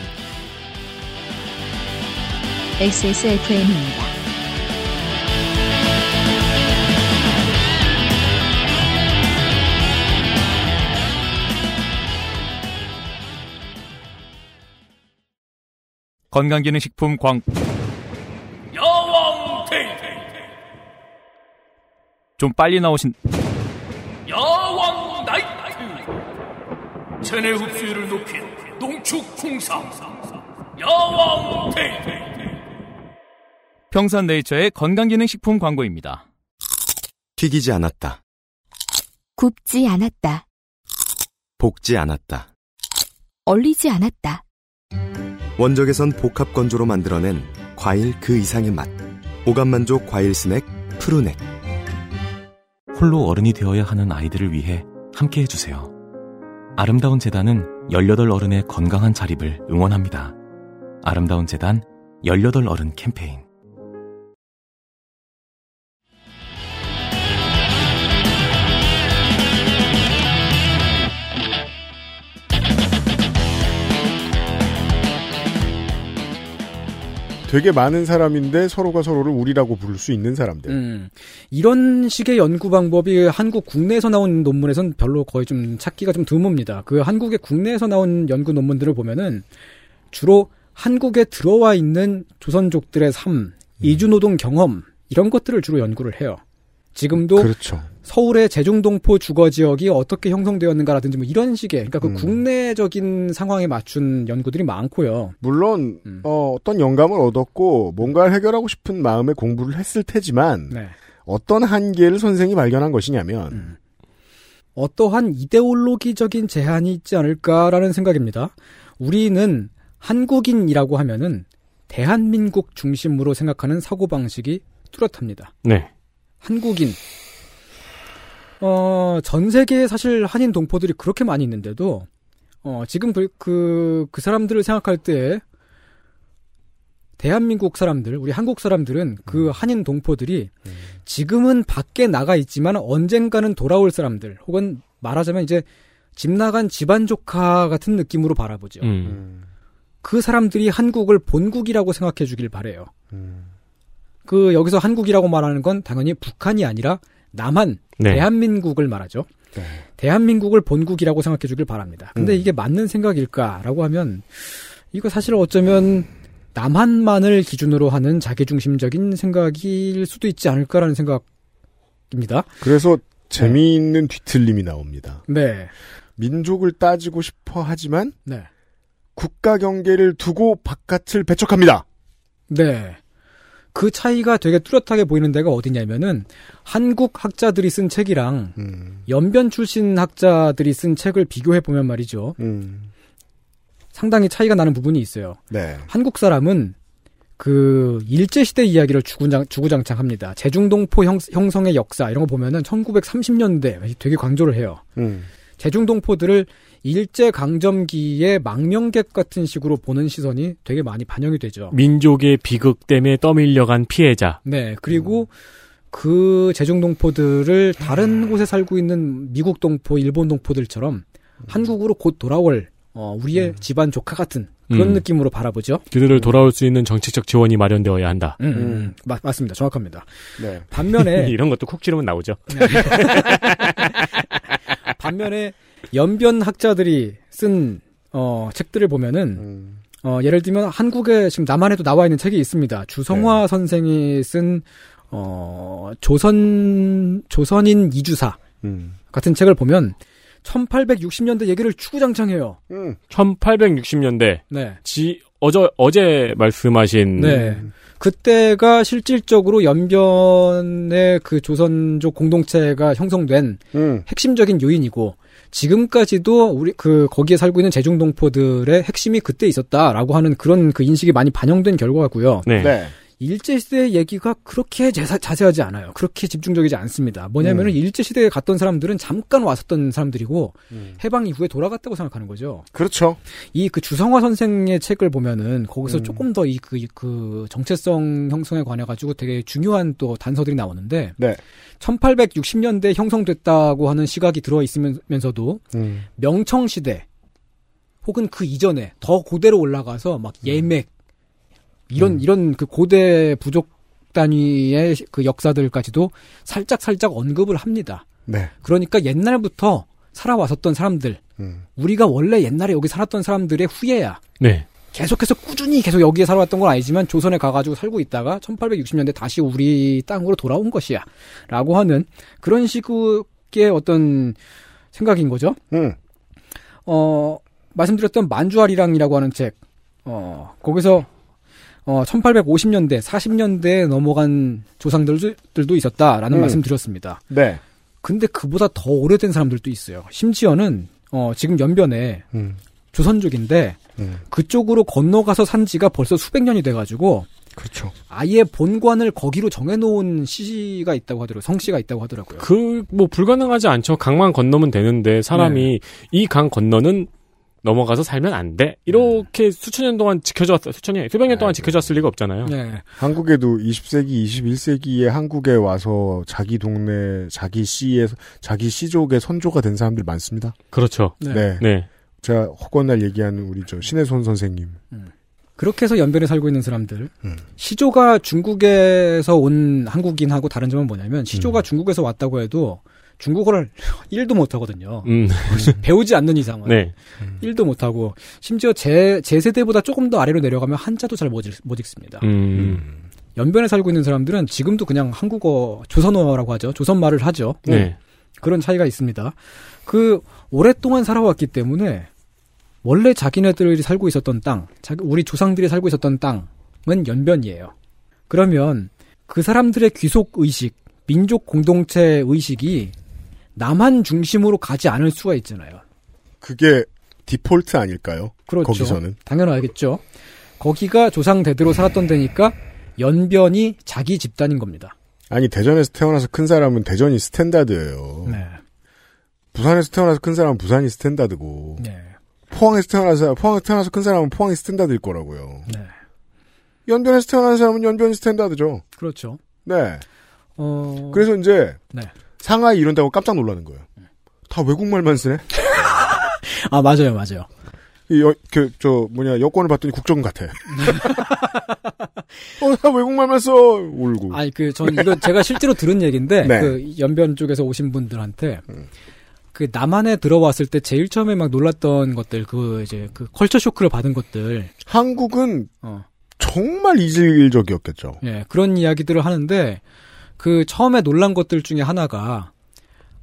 XSFM입니다. 건강기능식품 광 야왕 테이 좀 빨리 나오신 야왕 나이트 체내 흡수율을 높인 농축 풍상 야왕 테이 평산 네이처의 건강기능식품 광고입니다. 튀기지 않았다. 굽지 않았다. 볶지 않았다. 얼리지 않았다. 원적에선 복합 건조로 만들어낸 과일 그 이상의 맛. 오감만족 과일 스낵 푸르넥. 홀로 어른이 되어야 하는 아이들을 위해 함께 해주세요. 아름다운 재단은 18 어른의 건강한 자립을 응원합니다. 아름다운 재단 18 어른 캠페인. 되게 많은 사람인데 서로가 서로를 우리라고 부를 수 있는 사람들. 음, 이런 식의 연구 방법이 한국 국내에서 나온 논문에선 별로 거의 좀 찾기가 좀 드뭅니다. 그 한국의 국내에서 나온 연구 논문들을 보면은 주로 한국에 들어와 있는 조선족들의 삶, 이주노동 경험 이런 것들을 주로 연구를 해요. 지금도 그렇죠. 서울의 제중동포 주거 지역이 어떻게 형성되었는가라든지 뭐 이런 식의 그러니까 그 국내적인 상황에 맞춘 연구들이 많고요. 물론 어, 떤 영감을 얻었고 뭔가를 해결하고 싶은 마음에 공부를 했을 테지만 네. 어떤 한계를 선생이 발견한 것이냐면 음. 어떠한 이데올로기적인 제한이 있지 않을까라는 생각입니다. 우리는 한국인이라고 하면은 대한민국 중심으로 생각하는 사고방식이 뚜렷합니다. 네. 한국인. 어, 전 세계에 사실 한인 동포들이 그렇게 많이 있는데도, 어, 지금 그, 그, 그 사람들을 생각할 때, 대한민국 사람들, 우리 한국 사람들은 그 한인 동포들이 지금은 밖에 나가 있지만 언젠가는 돌아올 사람들, 혹은 말하자면 이제 집 나간 집안 조카 같은 느낌으로 바라보죠. 음. 그 사람들이 한국을 본국이라고 생각해 주길 바래요. 그 여기서 한국이라고 말하는 건 당연히 북한이 아니라 남한, 네. 대한민국을 말하죠. 대한민국을 본국이라고 생각해 주길 바랍니다. 근데 음. 이게 맞는 생각일까라고 하면 이거 사실 어쩌면 남한만을 기준으로 하는 자기중심적인 생각일 수도 있지 않을까라는 생각입니다. 그래서 재미있는 뒤틀림이 나옵니다. 네. 민족을 따지고 싶어 하지만 네. 국가 경계를 두고 바깥을 배척합니다. 네. 그 차이가 되게 뚜렷하게 보이는 데가 어디냐면은 한국 학자들이 쓴 책이랑 음. 연변 출신 학자들이 쓴 책을 비교해 보면 말이죠. 음. 상당히 차이가 나는 부분이 있어요. 네. 한국 사람은 그 일제 시대 이야기를 주구장 주구장창합니다. 제중동포 형, 형성의 역사 이런 거 보면은 1930년대 되게 강조를 해요. 음. 제중동포들을 일제 강점기의 망명객 같은 식으로 보는 시선이 되게 많이 반영이 되죠. 민족의 비극 때문에 떠밀려간 피해자. 네, 그리고 그 제중동포들을 다른 곳에 살고 있는 미국 동포, 일본 동포들처럼 한국으로 곧 돌아올 어, 우리의 집안 조카 같은 그런 음. 느낌으로 바라보죠. 그들을 돌아올 수 있는 정책적 지원이 마련되어야 한다. 음, 음, 맞, 맞습니다. 정확합니다. 네. 반면에 이런 것도 콕 찌르면 나오죠. 반면에 연변 학자들이 쓴 어, 책들을 보면은 어, 예를 들면 한국에 지금 남한에도 나와 있는 책이 있습니다. 주성화 선생이 쓴 어, 조선 조선인 이주사 음. 같은 책을 보면 1860년대 얘기를 추구장창해요. 음. 1860년대 네. 지 어저 어제 말씀하신 네. 그때가 실질적으로 연변의 그 조선족 공동체가 형성된 음. 핵심적인 요인이고 지금까지도 우리 그 거기에 살고 있는 제중동포들의 핵심이 그때 있었다라고 하는 그런 그 인식이 많이 반영된 결과고요. 네. 네. 일제시대 얘기가 그렇게 자세, 자세하지 않아요. 그렇게 집중적이지 않습니다. 뭐냐면은 음. 일제시대에 갔던 사람들은 잠깐 왔었던 사람들이고 음. 해방 이후에 돌아갔다고 생각하는 거죠. 그렇죠. 이 그 주성화 선생의 책을 보면은 거기서 음. 조금 더 이 그 그 정체성 형성에 관해 가지고 되게 중요한 또 단서들이 나오는데 네. 1860년대 형성됐다고 하는 시각이 들어 있으면서도 음. 명청 시대 혹은 그 이전에 더 고대로 올라가서 막 예맥 이런 음. 이런 그 고대 부족 단위의 그 역사들까지도 살짝 살짝 언급을 합니다. 네. 그러니까 옛날부터 살아왔었던 사람들, 음. 우리가 원래 옛날에 여기 살았던 사람들의 후예야. 네. 계속해서 꾸준히 계속 여기에 살아왔던 건 아니지만 조선에 가가지고 살고 있다가 1860년대 다시 우리 땅으로 돌아온 것이야. 라고 하는 그런 식의 어떤 생각인 거죠. 음. 어, 말씀드렸던 만주아리랑이라고 하는 책, 어, 거기서 어, 1850년대, 40년대에 넘어간 조상들도 있었다라는 음. 말씀 드렸습니다. 네. 근데 그보다 더 오래된 사람들도 있어요. 심지어는 어, 지금 연변에 음. 조선족인데 음. 그쪽으로 건너가서 산 지가 벌써 수백 년이 돼가지고 그렇죠. 아예 본관을 거기로 정해놓은 시가 있다고 하더라고요. 성씨가 있다고 하더라고요. 그 뭐 불가능하지 않죠. 강만 건너면 되는데 사람이 이강 건너는 넘어가서 살면 안 돼. 이렇게 수천 년 동안 지켜졌 수천 년 수백 년 동안 지켜졌을 리가 없잖아요. 네. 한국에도 20세기, 21세기에 한국에 와서 자기 동네, 자기 시에, 자기 시족의 선조가 된 사람들 많습니다. 그렇죠. 네. 네. 네. 제가 허건날 얘기하는 우리 저 신혜손 선생님. 그렇게 해서 연변에 살고 있는 사람들. 음. 시조가 중국에서 온 한국인하고 다른 점은 뭐냐면 음. 시조가 중국에서 왔다고 해도 중국어를 1도 못하거든요. 음. 배우지 않는 이상은. 네. 1도 못하고 심지어 제, 제 세대보다 조금 더 아래로 내려가면 한자도 잘 못 읽습니다. 음. 연변에 살고 있는 사람들은 지금도 그냥 한국어 조선어라고 하죠. 조선말을 하죠. 네. 그런 차이가 있습니다. 그 오랫동안 살아왔기 때문에 원래 자기네들이 살고 있었던 땅, 우리 조상들이 살고 있었던 땅은 연변이에요. 그러면 그 사람들의 귀속 의식, 민족 공동체 의식이 남한 중심으로 가지 않을 수가 있잖아요. 그게 디폴트 아닐까요? 그렇죠. 거기서는. 당연하겠죠. 거기가 조상 대대로 살았던 데니까 연변이 자기 집단인 겁니다. 아니, 대전에서 태어나서 큰 사람은 대전이 standard예요. 네. 부산에서 태어나서 큰 사람은 부산이 standard고. 네. 포항에서 태어나서, 포항에서 태어나서 큰 사람은 포항이 standard일 거라고요. 네. 연변에서 태어난 사람은 연변이 standard죠. 그렇죠. 네. 어. 그래서 이제 네. 상하이 이런다고 깜짝 놀라는 거예요. 다 외국말만 쓰네? 아, 맞아요, 맞아요. 이 여, 그, 저, 뭐냐, 여권을 봤더니 국적은 같아. 어, 다 외국말만 써! 울고. 아니 그전 이거 제가 실제로 들은 얘기인데 네. 그 연변 쪽에서 오신 분들한테 그 남한에 들어왔을 때 제일 처음에 막 놀랐던 것들 그 이제 그 컬처 쇼크를 받은 것들 한국은 어. 정말 이질적이었겠죠. 예 그런 이야기들을 하는데 그 처음에 놀란 것들 중에 하나가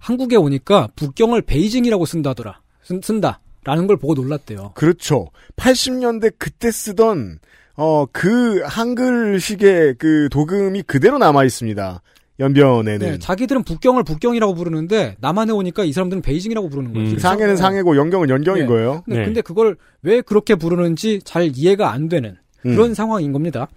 한국에 오니까 북경을 베이징이라고 쓴다더라 쓴, 쓴다라는 걸 보고 놀랐대요. 그렇죠. 80년대 그때 쓰던, 어, 그 한글식의 그 도금이 그대로 남아 있습니다. 연변에는. 네, 자기들은 북경을 북경이라고 부르는데 남한에 오니까 이 사람들은 베이징이라고 부르는 거예요. 음, 상해는 상해고 연경은 연경인 네. 거예요. 근데, 근데 그걸 왜 그렇게 부르는지 잘 이해가 안 되는 음. 그런 상황인 겁니다.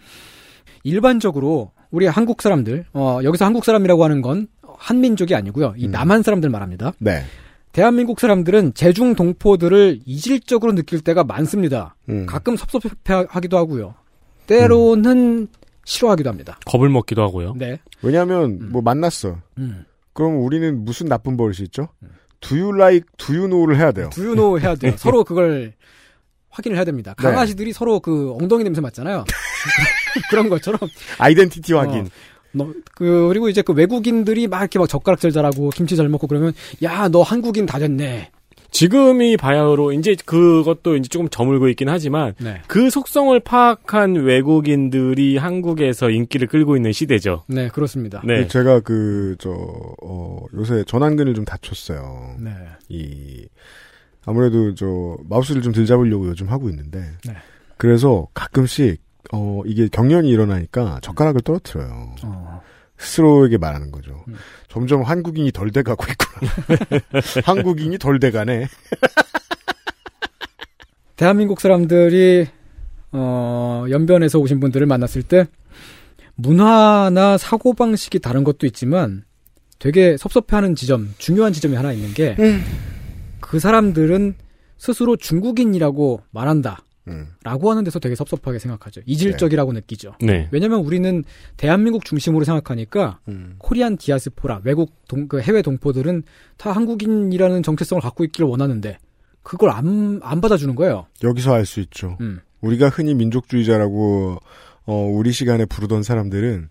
일반적으로 우리 한국 사람들, 어, 여기서 한국 사람이라고 하는 건 한민족이 아니고요. 이 남한 사람들 말합니다. 네. 대한민국 사람들은 제중 동포들을 이질적으로 느낄 때가 많습니다. 음. 가끔 섭섭해하기도 하고요. 때로는 싫어하기도 합니다. 겁을 먹기도 하고요. 네. 왜냐하면 뭐 만났어. 음. 그럼 우리는 무슨 나쁜 버릇이 있죠? Do you like, do you know를 해야 돼요. do you know 해야 돼요. 서로 그걸 확인을 해야 됩니다. 네. 강아지들이 서로 그 엉덩이 냄새 맡잖아요. 그런 것처럼 identity 확인. 어, 너, 그, 그리고 이제 그 외국인들이 막 이렇게 막 젓가락질 잘하고 김치 잘 먹고 그러면 야, 너 한국인 다 됐네. 지금이 바야흐로 이제 그것도 이제 조금 저물고 있긴 하지만 네. 그 속성을 파악한 외국인들이 한국에서 인기를 끌고 있는 시대죠. 네, 그렇습니다. 네. 제가 그, 저, 어, 요새 전완근을 좀 다쳤어요. 네. 이, 아무래도 저, 마우스를 좀 들 잡으려고 요즘 하고 있는데, 네. 그래서 가끔씩 어 이게 경련이 일어나니까 젓가락을 떨어뜨려요. 스스로에게 말하는 거죠. 점점 한국인이 덜 돼가고 있구나. 한국인이 덜 돼가네. 대한민국 사람들이 어, 연변에서 오신 분들을 만났을 때 문화나 사고 방식이 다른 것도 있지만 되게 섭섭해하는 지점, 중요한 지점이 하나 있는 게그 사람들은 스스로 중국인이라고 말한다. 라고 하는 데서 되게 섭섭하게 생각하죠. 이질적이라고 느끼죠. 네. 왜냐면 우리는 대한민국 중심으로 생각하니까 코리안 디아스포라, 외국 동, 그 해외 동포들은 다 한국인이라는 정체성을 갖고 있기를 원하는데 그걸 안, 안 받아주는 거예요. 여기서 알 수 있죠. 음. 우리가 흔히 민족주의자라고 어, 우리 시간에 부르던 사람들은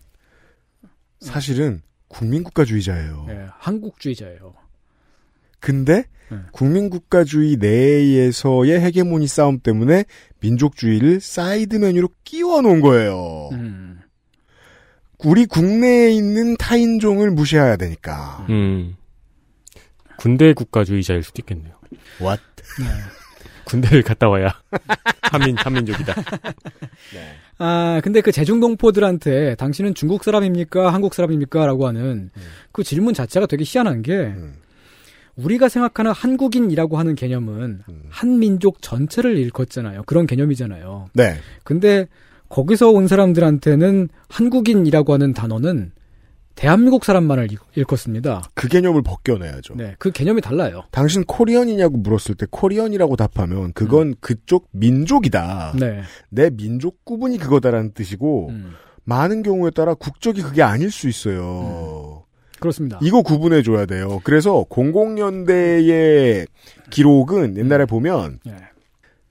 사실은 국민국가주의자예요. 예, 한국주의자예요. 근데 국민국가주의 내에서의 헤게모니 싸움 때문에 민족주의를 사이드 메뉴로 끼워 놓은 거예요. 음. 우리 국내에 있는 타인종을 무시해야 되니까. 음. 군대 국가주의자일 수도 있겠네요. What? 군대를 갔다 와야 한민 한민족이다. 아, 근데 그 제중동포들한테 당신은 중국 사람입니까? 한국 사람입니까? 라고 하는 그 질문 자체가 되게 희한한 게 우리가 생각하는 한국인이라고 하는 개념은 한민족 전체를 일컫잖아요. 그런 개념이잖아요. 네. 근데 거기서 온 사람들한테는 한국인이라고 하는 단어는 대한민국 사람만을 일- 일컫습니다. 그 개념을 벗겨내야죠. 네, 그 개념이 달라요. 당신 Korean이냐고 물었을 때 Korean이라고 답하면 그건 그쪽 민족이다. 음. 네. 내 민족 구분이 그거다라는 뜻이고 음. 많은 경우에 따라 국적이 그게 아닐 수 있어요. 그렇습니다. 이거 구분해 줘야 돼요. 그래서 00년대의 기록은 옛날에 보면 네.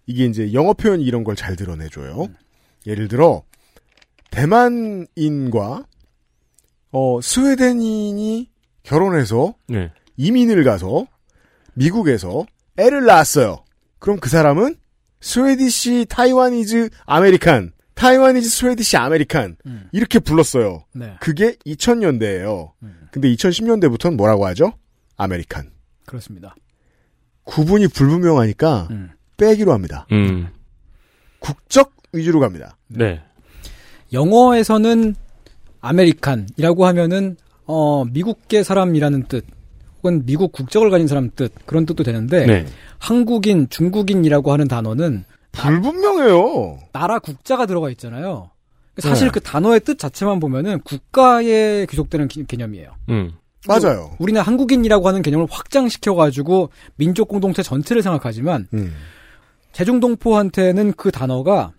이게 이제 영어 표현이 이런 걸 잘 드러내 줘요. 예를 들어 대만인과 어 스웨덴인이 결혼해서 네. 이민을 가서 미국에서 애를 낳았어요. 그럼 그 사람은 Swedish Taiwanese American, Taiwanese Swedish American 이렇게 불렀어요. 네. 그게 2000년대예요. 근데 2010년대부터는 뭐라고 하죠? American. 그렇습니다. 구분이 불분명하니까 빼기로 합니다. 음. 국적 위주로 갑니다. 네. 영어에서는 American이라고 하면은 어 미국계 사람이라는 뜻 혹은 미국 국적을 가진 사람 뜻 그런 뜻도 되는데 네. 한국인, 중국인이라고 하는 단어는 불분명해요. 나라 국자가 들어가 있잖아요. 사실 네. 그 단어의 뜻 자체만 보면은 국가에 귀속되는 기- 개념이에요. 음. 맞아요. 우리는 한국인이라고 하는 개념을 확장시켜가지고 민족 공동체 전체를 생각하지만 음. 제중동포한테는 그 단어가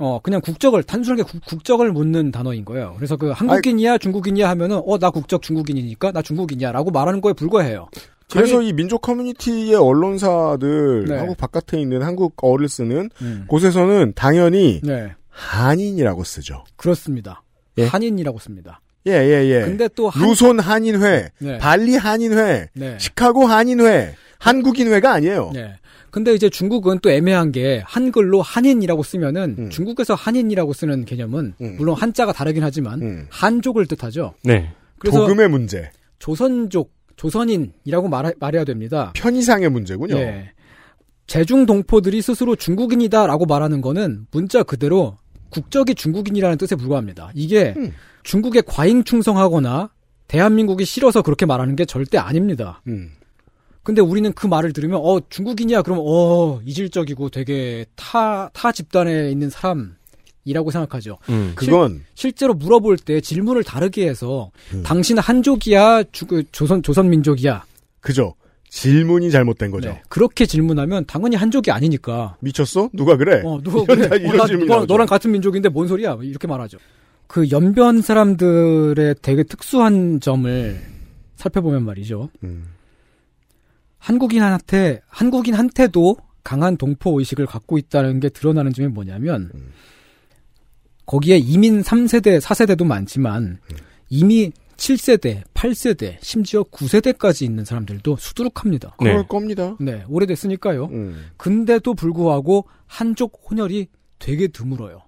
어 그냥 국적을 단순하게 국- 국적을 묻는 단어인 거예요. 그래서 그 한국인이야 중국인이야 하면은 어 나 국적 중국인이니까 나 중국인이야라고 말하는 거에 불과해요. 그래서 이 민족 커뮤니티의 언론사들 네. 한국 바깥에 있는 한국어를 쓰는 음. 곳에서는 당연히 네 한인이라고 쓰죠. 그렇습니다. 예? 한인이라고 씁니다. 예, 예, 예. 근데 또 한- 루손 한인회, 네. 발리 한인회, 네. 시카고 한인회, 한국인회가 아니에요. 네. 근데 이제 중국은 또 애매한 게 한글로 한인이라고 쓰면은 음. 중국에서 한인이라고 쓰는 개념은 물론 한자가 다르긴 하지만 한족을 뜻하죠. 네. 그래서 도금의 문제. 조선족, 조선인이라고 말, 말해야 됩니다. 편의상의 문제군요. 예. 제중 동포들이 스스로 중국인이다라고 말하는 거는 문자 그대로 국적이 중국인이라는 뜻에 불과합니다. 이게 음. 중국에 과잉 충성하거나 대한민국이 싫어서 그렇게 말하는 게 절대 아닙니다. 음. 근데 우리는 그 말을 들으면 어 중국인이야 그러면 어 이질적이고 되게 타타 집단에 있는 사람 이라고 생각하죠. 음, 그건- 실, 제로 물어볼 때 질문을 다르게 해서 당신 한족이야 주, 그 조선 조선 민족이야 그죠. 질문이 잘못된 거죠. 네. 그렇게 질문하면 당연히 한족이 아니니까. 미쳤어? 누가 그래? 어, 누가 그래? 이런 어, 나, 질문이 너랑, 같은 민족인데 뭔 소리야? 이렇게 말하죠. 그 연변 사람들의 되게 특수한 점을 살펴보면 말이죠. 음. 한국인한테 한국인한테도 강한 동포 의식을 갖고 있다는 게 드러나는 점이 뭐냐면 음. 거기에 이민 3세대, 4세대도 많지만 이미 7세대, 8세대, 심지어 9세대까지 있는 사람들도 수두룩합니다. 그럴 네. 겁니다. 네, 오래됐으니까요. 음. 근데도 불구하고 한족 혼혈이 되게 드물어요.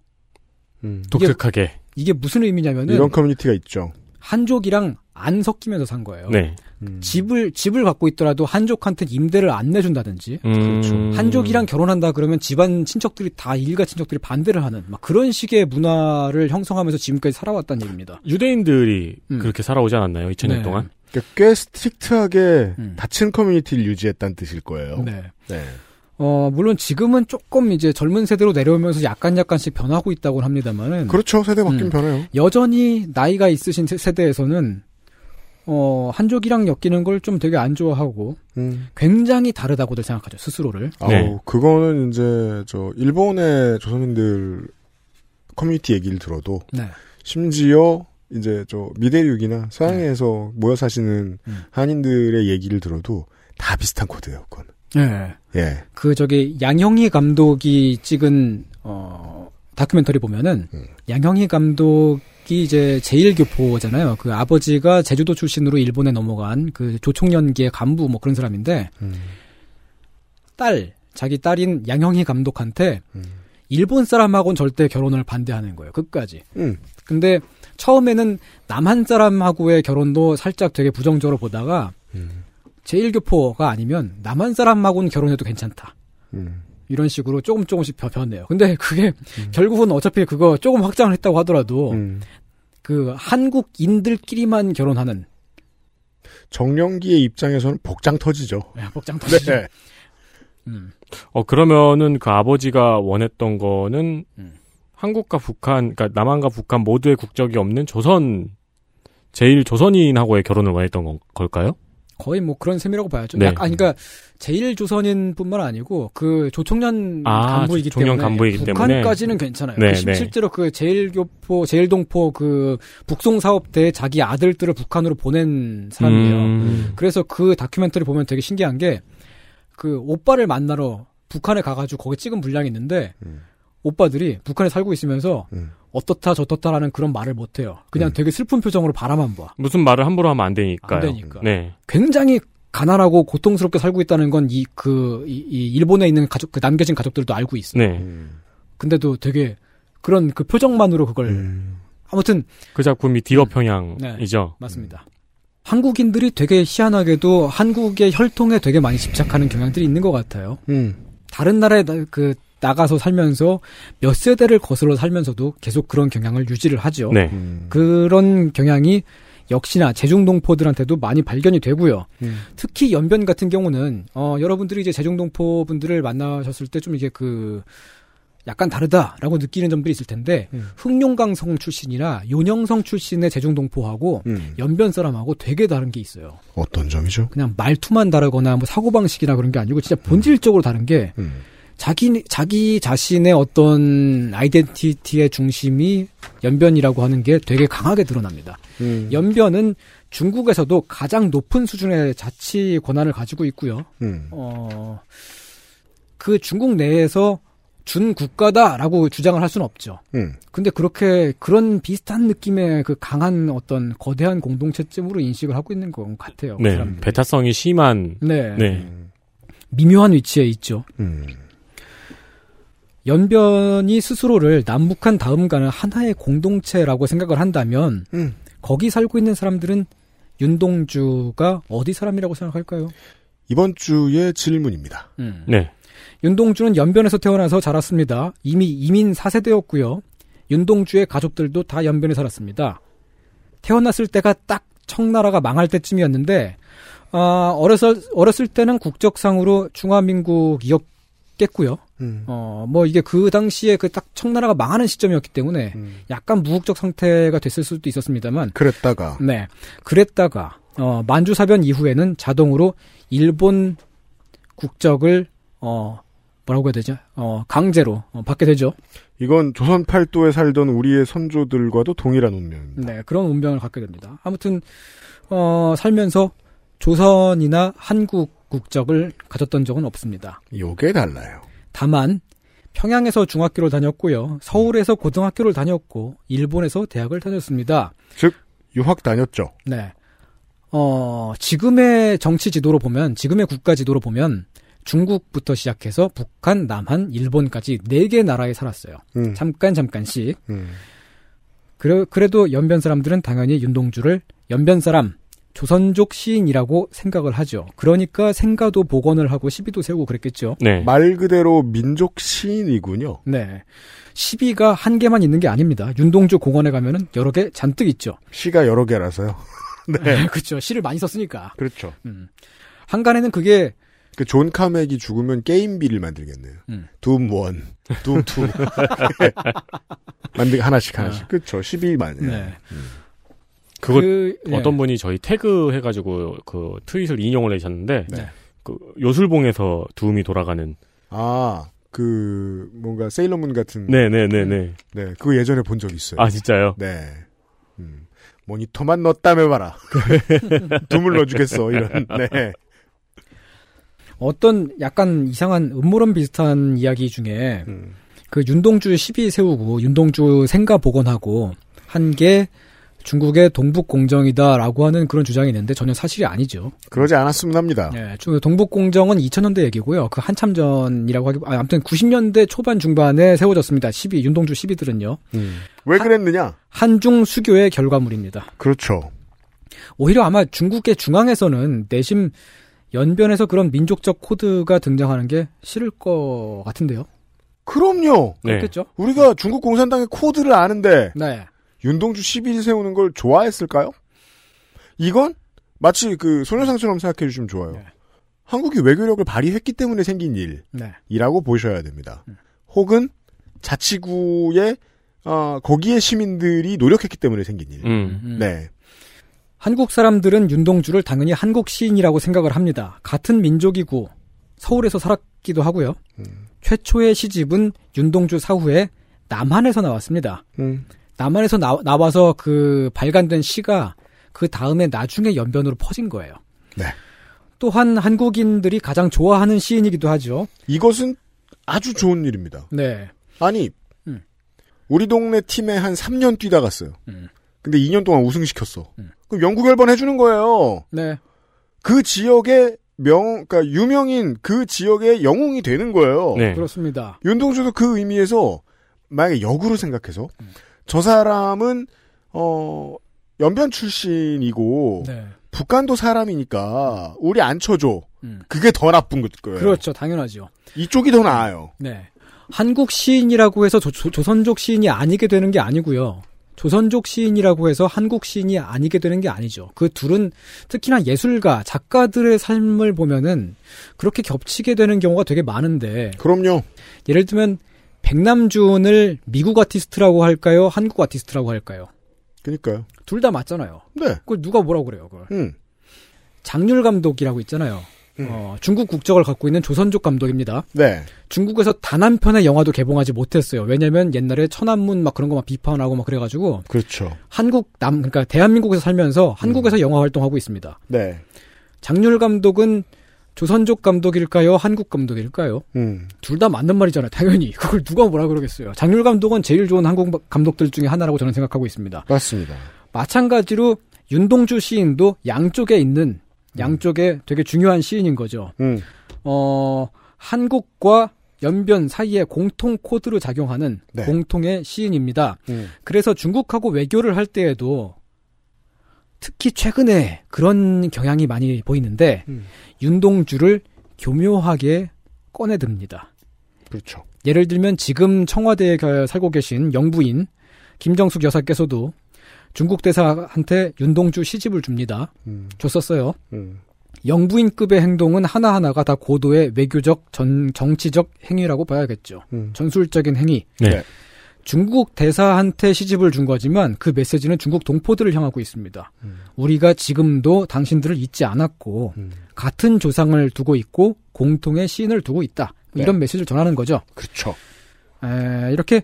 독특하게. 이게 무슨 의미냐면은 이런 커뮤니티가 있죠. 한족이랑 안 섞이면서 산 거예요. 네. 집을 집을 갖고 있더라도 한족한테 임대를 안 내준다든지 음. 그렇죠. 한족이랑 결혼한다 그러면 집안 친척들이 다 일가 친척들이 반대를 하는 막 그런 식의 문화를 형성하면서 지금까지 살아왔다는 얘기입니다. 유대인들이 음. 그렇게 살아오지 않았나요? 2000년 네. 동안? 그러니까 꽤 strict하게 음. 닫힌 커뮤니티를 유지했다는 뜻일 거예요. 네. 네. 어 물론 지금은 조금 이제 젊은 세대로 내려오면서 약간 약간씩 변하고 있다고 합니다만은 그렇죠. 세대 바뀌면 음. 변해요. 여전히 나이가 있으신 세- 세대에서는 어 한족이랑 엮이는 걸 좀 되게 안 좋아하고 음. 굉장히 다르다고들 생각하죠 스스로를. 아우, 네. 그거는 이제 저 일본의 조선인들 커뮤니티 얘기를 들어도 네. 심지어 이제 저 미대륙이나 서양에서 모여 사시는 음. 한인들의 얘기를 들어도 다 비슷한 코드예요, 그건. 네. 예. 그 저기 양형희 감독이 찍은 어 다큐멘터리 보면은 음. 양형희 감독 이 이제 제일교포잖아요. 그 아버지가 제주도 출신으로 일본에 넘어간 그 조총련기의 간부 뭐 그런 사람인데 음. 딸 자기 딸인 양형희 감독한테 음. 일본 사람하고는 절대 결혼을 반대하는 거예요. 끝까지. 음. 근데 처음에는 남한 사람하고의 결혼도 살짝 되게 부정적으로 보다가 음. 제일교포가 아니면 남한 사람하고는 결혼해도 괜찮다. 음. 이런 식으로 조금 조금씩 변- 변해요. 근데 그게 결국은 어차피 그거 조금 확장을 했다고 하더라도 음. 그 한국인들끼리만 결혼하는 정령기의 입장에서는 복장 터지죠. 복장 터지죠. 네. 음. 어 그러면은 그 아버지가 원했던 거는 음. 한국과 북한, 그러니까 남한과 북한 모두의 국적이 없는 조선 제일 조선인하고의 결혼을 원했던 건- 걸까요? 거의 뭐 그런 셈이라고 봐야죠. 네. 약간 그러니까 제일 조선인뿐만 아니고 그 조총련 아, 간부이기 조총련 때문에 간부이기 때문에. 북한까지는 괜찮아요. 네, 그 실- 네. 실제로 그 제일교포, 제일동포 그 북송 사업 때 자기 아들들을 북한으로 보낸 사람이에요. 음. 그래서 그 다큐멘터리 보면 되게 신기한 게 그 오빠를 만나러 북한에 가가지고 거기 찍은 분량이 있는데 음. 오빠들이 북한에 살고 있으면서 음. 어떻다 저떻다라는 그런 말을 못 해요. 그냥 되게 슬픈 표정으로 바라만 봐. 무슨 말을 함부로 하면 안 되니까요. 안 되니까. 네. 굉장히 가난하고 고통스럽게 살고 있다는 건 이그이 일본에 있는 가족 그 남겨진 가족들도 알고 있어요. 네. 음. 근데도 되게 그런 그 표정만으로 그걸 음. 아무튼 그 작품이 디어 평양이죠. 맞습니다. 한국인들이 되게 희한하게도 한국의 혈통에 되게 많이 집착하는 경향들이 있는 것 같아요. 음. 다른 나라에 나- 그 나가서 살면서 몇 세대를 거슬러 살면서도 계속 그런 경향을 유지를 하죠. 네. 음. 그런 경향이 역시나 제중동포들한테도 많이 발견이 되고요. 음. 특히 연변 같은 경우는 어, 여러분들이 이제 제중동포 분들을 만나셨을 때 좀 이게 그 약간 다르다라고 느끼는 점들이 있을 텐데 음. 흑룡강성 출신이나 요녕성 출신의 제중동포하고 음. 연변 사람하고 되게 다른 게 있어요. 어떤 점이죠? 그냥 말투만 다르거나 뭐 사고 방식이나 그런 게 아니고 진짜 본질적으로 다른 게 음. 자기 자기 자신의 어떤 아이덴티티의 중심이 연변이라고 하는 게 되게 강하게 드러납니다. 음. 연변은 중국에서도 가장 높은 수준의 자치 권한을 가지고 있고요. 음. 어, 그 중국 내에서 준 국가다라고 주장을 할 수는 없죠. 음. 근데 그렇게 그런 비슷한 느낌의 그 강한 어떤 거대한 공동체쯤으로 인식을 하고 있는 것 같아요. 그 네. 사람들이. 배타성이 심한. 네. 네. 미묘한 위치에 있죠. 음. 연변이 스스로를 남북한 다음가는 하나의 공동체라고 생각을 한다면 음. 거기 살고 있는 사람들은 윤동주가 어디 사람이라고 생각할까요? 이번 주의 질문입니다. 네. 윤동주는 연변에서 태어나서 자랐습니다. 이미 이민 4세대였고요. 윤동주의 가족들도 다 연변에 살았습니다. 태어났을 때가 딱 청나라가 망할 때쯤이었는데 아, 어렸을, 어렸을 때는 국적상으로 중화민국이었 겠고요. 음. 어, 뭐 이게 그 당시에 그 딱 청나라가 망하는 시점이었기 때문에 약간 무국적 상태가 됐을 수도 있었습니다만 그랬다가 네. 그랬다가 어, 만주 사변 이후에는 자동으로 일본 국적을 어, 뭐라고 해야 되죠? 어, 강제로 어, 받게 되죠. 이건 조선 팔도에 살던 우리의 선조들과도 동일한 운명입니다. 네, 그런 운명을 갖게 됩니다. 아무튼 어, 살면서 조선이나 한국 국적을 가졌던 적은 없습니다. 요게 달라요. 다만 평양에서 중학교를 다녔고요. 서울에서 고등학교를 다녔고 일본에서 대학을 다녔습니다. 즉 유학 다녔죠. 네. 어, 지금의 정치 지도로 보면 지금의 국가 지도로 보면 중국부터 시작해서 북한, 남한, 일본까지 네 개 나라에 살았어요. 음. 잠깐 잠깐씩. 음. 그래, 그래도 연변 사람들은 당연히 윤동주를 연변 사람, 조선족 시인이라고 생각을 하죠. 그러니까 생가도 복원을 하고 시비도 세우고 그랬겠죠. 네. 말 그대로 민족 시인이군요. 네. 시비가 한 개만 있는 게 아닙니다. 윤동주 공원에 가면은 여러 개 잔뜩 있죠. 시가 여러 개라서요. 네. 그렇죠. 시를 많이 썼으니까. 그렇죠. 음. 항간에는 그게 그 존 카맥이 죽으면 게임비를 만들겠네요. 음. Doom one, Doom two. 만들 하나씩 하나씩. 아. 그렇죠. 12만. 네. 그거 그, 예. 어떤 분이 저희 태그 해가지고 그 트윗을 인용을 내셨는데 네. 그 요술봉에서 둠이 돌아가는 아, 그 뭔가 세일러문 같은. 네네네네 네, 그거 예전에 본 적 있어요. 아 진짜요? 네. 음, 모니터만 넣었다며 봐라. 둠을 넣어주겠어. 이런. 네. 어떤 약간 이상한 음모론 비슷한 이야기 중에 음. 그 윤동주 시비 세우고 윤동주 생가 복원하고 한 게 중국의 동북 공정이다라고 하는 그런 주장이 있는데 전혀 사실이 아니죠. 그러지 않았으면 합니다. 예, 중- 동북 공정은 2000년대 얘기고요. 그 한참 전이라고 하기, 아, 아무튼 90년대 초반 중반에 세워졌습니다. 시비 윤동주 시비들은요. 음. 왜 그랬느냐? 한중 수교의 결과물입니다. 그렇죠. 오히려 아마 중국의 중앙에서는 내심 연변에서 그런 민족적 코드가 등장하는 게 싫을 것 같은데요. 그럼요. 네. 그렇겠죠? 우리가 중국 공산당의 코드를 아는데 네. 윤동주 시비를 세우는 걸 좋아했을까요? 이건 마치 그 소녀상처럼 생각해 주시면 좋아요. 네. 한국이 외교력을 발휘했기 때문에 생긴 네. 일이라고 보셔야 됩니다. 혹은 자치구의 어, 거기에 시민들이 노력했기 때문에 생긴 일. 음. 네. 한국 사람들은 윤동주를 당연히 한국 시인이라고 생각을 합니다. 같은 민족이고 서울에서 살았기도 하고요. 최초의 시집은 윤동주 사후에 남한에서 나왔습니다. 음. 남한에서 나, 나와서 그 발간된 시가 그 다음에 나중에 연변으로 퍼진 거예요. 네. 또한 한국인들이 가장 좋아하는 시인이기도 하죠. 이것은 아주 좋은 일입니다. 네. 아니, 음. 우리 동네 팀에 한 3년 뛰다 갔어요. 음. 근데 2년 동안 우승시켰어. 그럼 영국 열번 해주는 거예요. 네. 그 지역의 명, 그러니까 유명인 그 지역의 영웅이 되는 거예요. 네. 그렇습니다. 윤동주도 그 의미에서 만약에 역으로 생각해서 저 사람은 어 연변 출신이고 네. 북한도 사람이니까 우리 안 쳐줘. 음. 그게 더 나쁜 거예요. 그렇죠. 당연하죠. 이쪽이 더 나아요. 네. 한국 시인이라고 해서 조, 선족 시인이 아니게 되는 게 아니고요. 조선족 시인이라고 해서 한국 시인이 아니게 되는 게 아니죠. 그 둘은 특히나 예술가, 작가들의 삶을 보면은 그렇게 겹치게 되는 경우가 되게 많은데. 그럼요. 예를 들면 백남준을 미국 아티스트라고 할까요? 한국 아티스트라고 할까요? 그니까요. 둘 다 맞잖아요. 네. 그걸 누가 뭐라고 그래요, 그걸. 음. 장률 감독이라고 있잖아요. 어, 중국 국적을 갖고 있는 조선족 감독입니다. 네. 중국에서 단 한 편의 영화도 개봉하지 못했어요. 왜냐면 옛날에 천안문 막 그런 거 막 비판하고 막 그래가지고 그렇죠. 한국 남 그러니까 대한민국에서 살면서 한국에서 영화 활동하고 있습니다. 네. 장률 감독은 조선족 감독일까요? 한국 감독일까요? 음. 둘 다 맞는 말이잖아요. 당연히 그걸 누가 뭐라 그러겠어요. 장률 감독은 제일 좋은 한국 감독들 중에 하나라고 저는 생각하고 있습니다. 맞습니다. 마찬가지로 윤동주 시인도 양쪽에 있는 양쪽에 되게 중요한 시인인 거죠. 음. 어, 한국과 연변 사이에 공통 코드로 작용하는 네. 공통의 시인입니다. 음. 그래서 중국하고 외교를 할 때에도 특히 최근에 그런 경향이 많이 보이는데 음. 윤동주를 교묘하게 꺼내듭니다. 그렇죠. 예를 들면 지금 청와대에 겨- 살고 계신 영부인 김정숙 여사께서도 중국 대사한테 윤동주 시집을 줍니다. 음. 줬었어요. 음. 영부인급의 행동은 하나하나가 다 고도의 외교적, 전, 정치적 행위라고 봐야겠죠. 음. 전술적인 행위. 네. 중국 대사한테 시집을 준 거지만 그 메시지는 중국 동포들을 향하고 있습니다. 우리가 지금도 당신들을 잊지 않았고 같은 조상을 두고 있고 공통의 시인을 두고 있다. 네. 이런 메시지를 전하는 거죠. 그렇죠. 에, 이렇게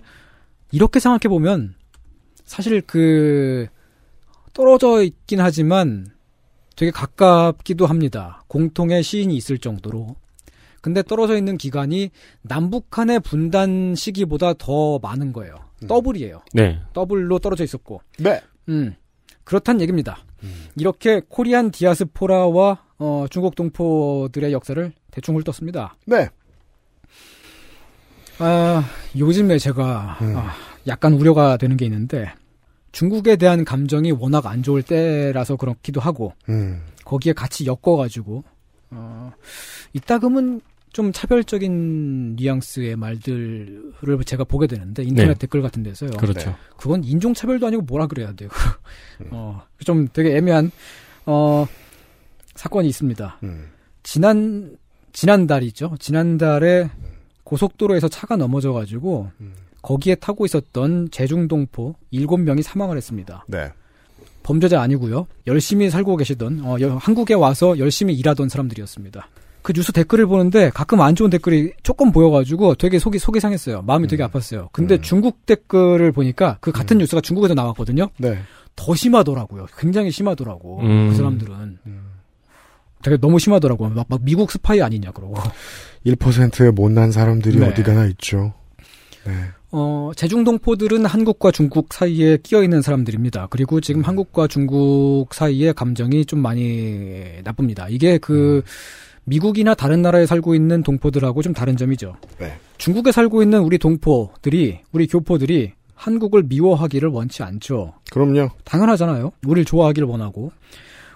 이렇게 생각해 보면 사실 그 떨어져 있긴 하지만 되게 가깝기도 합니다. 공통의 시인이 있을 정도로. 근데 떨어져 있는 기간이 남북한의 분단 시기보다 더 많은 거예요. 더블이에요. 네. 더블로 떨어져 있었고. 네. 음. 그렇단 얘기입니다. 이렇게 Korean 디아스포라와 어, 중국 동포들의 역사를 대충 훑었습니다. 네. 아, 요즘에 제가 음. 아, 약간 우려가 되는 게 있는데 중국에 대한 감정이 워낙 안 좋을 때라서 그렇기도 하고 음. 거기에 같이 엮어가지고 어, 이따금은 좀 차별적인 뉘앙스의 말들을 제가 보게 되는데 인터넷 네. 댓글 같은 데서요. 그렇죠. 네. 그건 인종 차별도 아니고 뭐라 그래야 돼요. 어, 좀 되게 애매한 어, 사건이 있습니다. 음. 지난 지난달이죠. 지난달에 고속도로에서 차가 넘어져 가지고 거기에 타고 있었던 제중동포 7명이 사망을 했습니다. 네. 범죄자 아니고요. 열심히 살고 계시던 어, 여- 한국에 와서 열심히 일하던 사람들이었습니다. 그 뉴스 댓글을 보는데 가끔 안 좋은 댓글이 조금 보여가지고 되게 속이 속이 상했어요. 마음이 되게 아팠어요. 근데 중국 댓글을 보니까 그 같은 뉴스가 중국에서 나왔거든요. 네. 더 심하더라고요. 굉장히 심하더라고. 음. 그 사람들은 되게 너무 심하더라고요. 막, 막 미국 스파이 아니냐 그러고. 1%의 못난 사람들이 네. 어디 가나 있죠. 네. 어, 제중동포들은 한국과 중국 사이에 끼어 있는 사람들입니다. 그리고 지금 한국과 중국 사이에 감정이 좀 많이 나쁩니다. 이게 그 미국이나 다른 나라에 살고 있는 동포들하고 좀 다른 점이죠. 네. 중국에 살고 있는 우리 동포들이 우리 교포들이 한국을 미워하기를 원치 않죠. 그럼요. 당연하잖아요. 우리를 좋아하기를 원하고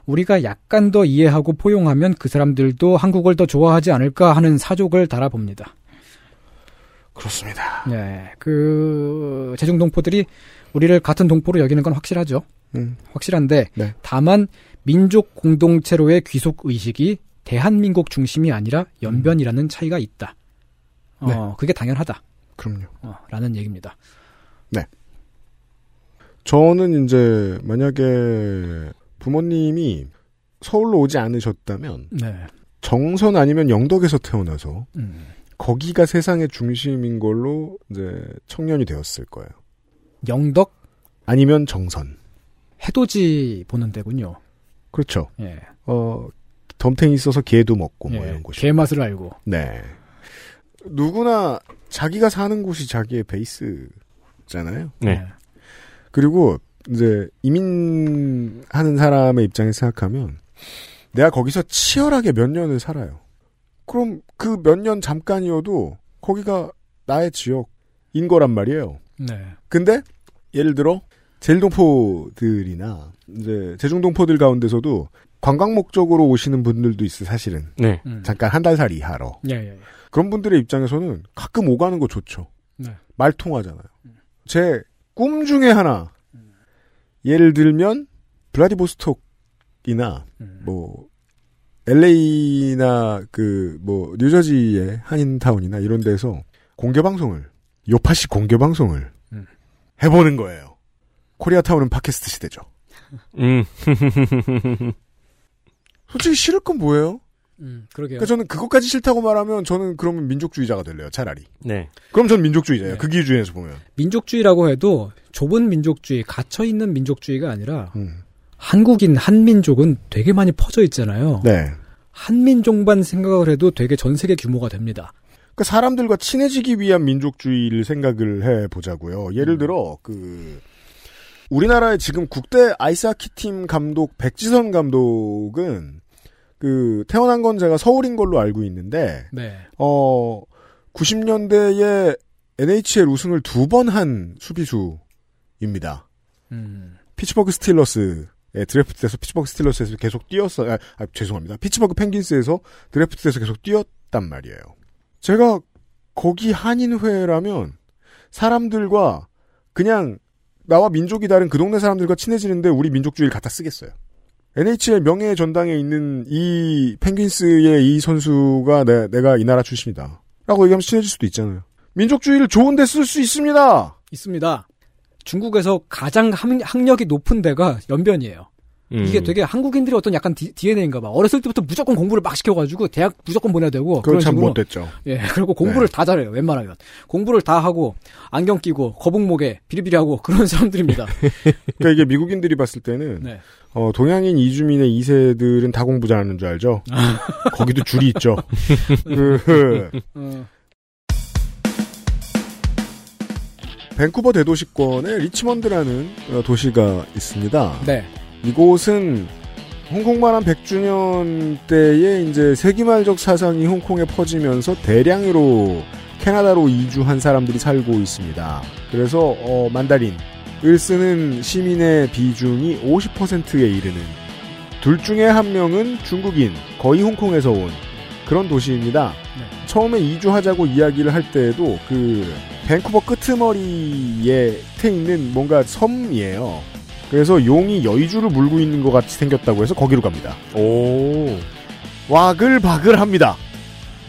우리가 약간 더 이해하고 포용하면 그 사람들도 한국을 더 좋아하지 않을까 하는 사족을 달아봅니다. 그렇습니다. 네, 그 제중 동포들이 우리를 같은 동포로 여기는 건 확실하죠. 음. 확실한데 네. 다만 민족 공동체로의 귀속 의식이 대한민국 중심이 아니라 연변이라는 차이가 있다. 어, 네. 그게 당연하다. 그럼요. 어, 라는 얘기입니다. 네. 저는 이제 만약에 부모님이 서울로 오지 않으셨다면 네. 정선 아니면 영덕에서 태어나서 음. 거기가 세상의 중심인 걸로 이제 청년이 되었을 거예요. 영덕 아니면 정선. 해돋이 보는 데군요. 그렇죠. 예. 어 덤탱이 있어서 개도 먹고 뭐 예, 이런 곳이. 개 맛을 알고. 네. 누구나 자기가 사는 곳이 자기의 베이스잖아요. 네. 그리고 이제 이민하는 사람의 입장에서 생각하면 내가 거기서 치열하게 몇 년을 살아요. 그럼 그 몇 년 잠깐이어도 거기가 나의 지역인 거란 말이에요. 네. 근데 예를 들어 제일동포들이나 이제 제중동포들 가운데서도 관광 목적으로 오시는 분들도 있어 사실은. 네. 음. 잠깐 한 달 살 이 하러. 예, 예, 예. 그런 분들의 입장에서는 가끔 오가는 거 좋죠. 네. 말 통하잖아요. 제꿈 중에 하나. 예를 들면 블라디보스톡이나 뭐 LA나 그 뭐 뉴저지의 한인타운이나 이런 데서 공개 방송을 요파시 공개 방송을 음. 해보는 거예요. 코리아타운은 팟캐스트 시대죠. 음. 솔직히 싫을 건 뭐예요? 음, 그러게요. 그러니까 저는 그것까지 싫다고 말하면 저는 그러면 민족주의자가 될래요. 차라리. 네. 그럼 전 민족주의자예요. 네. 그 기준에서 보면. 민족주의라고 해도 좁은 민족주의, 갇혀 있는 민족주의가 아니라 음. 한국인 한민족은 되게 많이 퍼져 있잖아요. 네. 한민족만 생각을 해도 되게 전 세계 규모가 됩니다. 그 사람들과 친해지기 위한 민족주의를 생각을 해 보자고요. 음. 예를 들어 그 우리나라의 지금 국대 아이스하키 팀 감독 백지선 감독은 그 태어난 건 제가 서울인 걸로 알고 있는데 네. 어 90년대에 NHL 우승을 두 번 한 수비수입니다. 음. 피츠버그 스틸러스에 드래프트돼서 피츠버그 스틸러스에서 계속 뛰었어. 아, 아, 죄송합니다. 피츠버그 펭귄스에서 드래프트돼서 계속 뛰었단 말이에요. 제가 거기 한인회라면 사람들과 그냥 나와 민족이 다른 그 동네 사람들과 친해지는데 우리 민족주의를 갖다 쓰겠어요. NHL 명예의 전당에 있는 이 펭귄스의 이 선수가 내, 내가 이 나라 출신이다. 라고 얘기하면 친해질 수도 있잖아요. 민족주의를 좋은데 쓸 수 있습니다. 있습니다. 중국에서 가장 함- 학력이 높은 데가 연변이에요. 음. 이게 되게 한국인들이 어떤 약간 디, DNA인가 봐. 어렸을 때부터 무조건 공부를 막 시켜가지고 대학 무조건 보내야 되고. 그건 참 식으로. 못됐죠. 예, 그리고 공부를 다 잘해요. 웬만하면. 공부를 다 하고 안경 끼고 거북목에 비리비리하고 그런 사람들입니다. 그러니까 이게 미국인들이 봤을 때는 네. 어, 동양인 이주민의 2세들은 다 공부 잘하는 줄 알죠? 거기도 줄이 있죠. 그, 어, 밴쿠버 대도시권에 리치먼드라는 어, 도시가 있습니다. 네. 이곳은 홍콩만한 100주년 때에 이제 세기말적 사상이 홍콩에 퍼지면서 대량으로 캐나다로 이주한 사람들이 살고 있습니다. 그래서 어, 만다린 을 쓰는 시민의 비중이 50%에 이르는 둘 중에 한 명은 중국인, 거의 홍콩에서 온 그런 도시입니다. 처음에 이주하자고 이야기를 할 때에도 그 밴쿠버 끄트머리에 태 있는 뭔가 섬이에요. 그래서 용이 여의주를 물고 있는 것 같이 생겼다고 해서 거기로 갑니다. 오. 와글바글 합니다.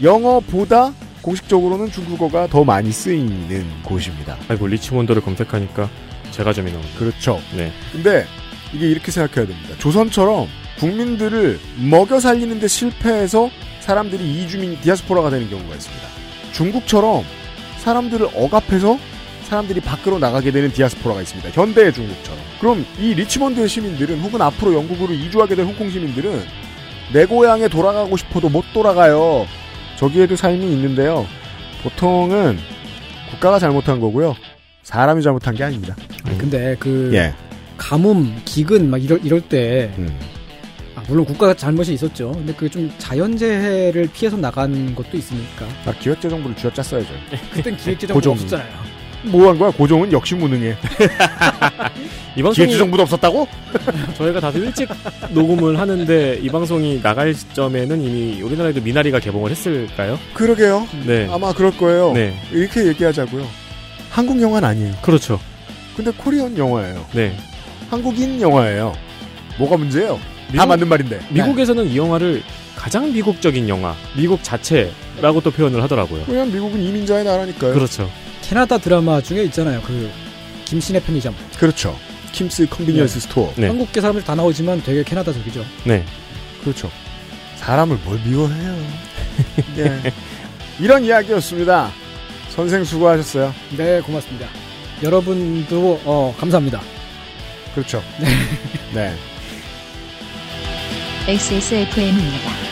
영어보다 공식적으로는 중국어가 더 많이 쓰이는 곳입니다. 아이고 리치몬드를 검색하니까 제과점이 나옵니다. 그렇죠. 네. 근데 이게 이렇게 생각해야 됩니다. 조선처럼 국민들을 먹여 살리는데 실패해서 사람들이 이주민 디아스포라가 되는 경우가 있습니다. 중국처럼 사람들을 억압해서 사람들이 밖으로 나가게 되는 디아스포라가 있습니다. 현대의 중국처럼. 그럼 이 리치먼드의 시민들은 혹은 앞으로 영국으로 이주하게 될 홍콩 시민들은 내 고향에 돌아가고 싶어도 못 돌아가요. 저기에도 삶이 있는데요. 보통은 국가가 잘못한 거고요. 사람이 잘못한 게 아닙니다. 아니, 근데 그 예. 가뭄, 기근 막 이럴 이럴 때 음. 아, 물론 국가가 잘못이 있었죠. 근데 그 좀 자연재해를 피해서 나간 것도 있으니까. 나 기획재정부를 쥐어짰어야죠. 그땐 기획재정부가 고종. 없었잖아요. 뭐 한 거야? 고종은 역시 무능해. 이 방송이 기획재정부도 없었다고? 저희가 다소 일찍 녹음을 하는데 이 방송이 나갈 시점에는 이미 우리나라에도 미나리가 개봉을 했을까요? 그러게요. 네. 아마 그럴 거예요. 네. 이렇게 얘기하자고요. 한국 영화는 아니에요. 그렇죠. 근데 코리안 영화예요. 네. 한국인 영화예요. 뭐가 문제예요? 다 미국- 맞는 말인데. 미국에서는 이 영화를 가장 미국적인 영화, 미국 자체라고 또 표현을 하더라고요. 왜냐면 미국은 이민자의 나라니까요. 그렇죠. 캐나다 드라마 중에 있잖아요. 그 김씨네 편의점. 그렇죠. Kim's Convenience Store. 네. 한국계 사람들 다 나오지만 되게 캐나다적이죠. 네. 그렇죠. 사람을 뭘 미워해요. 예. 이런 이야기였습니다. 선생 수고하셨어요. 네, 고맙습니다. 여러분도 어, 감사합니다. 그렇죠. 네. XSFM입니다.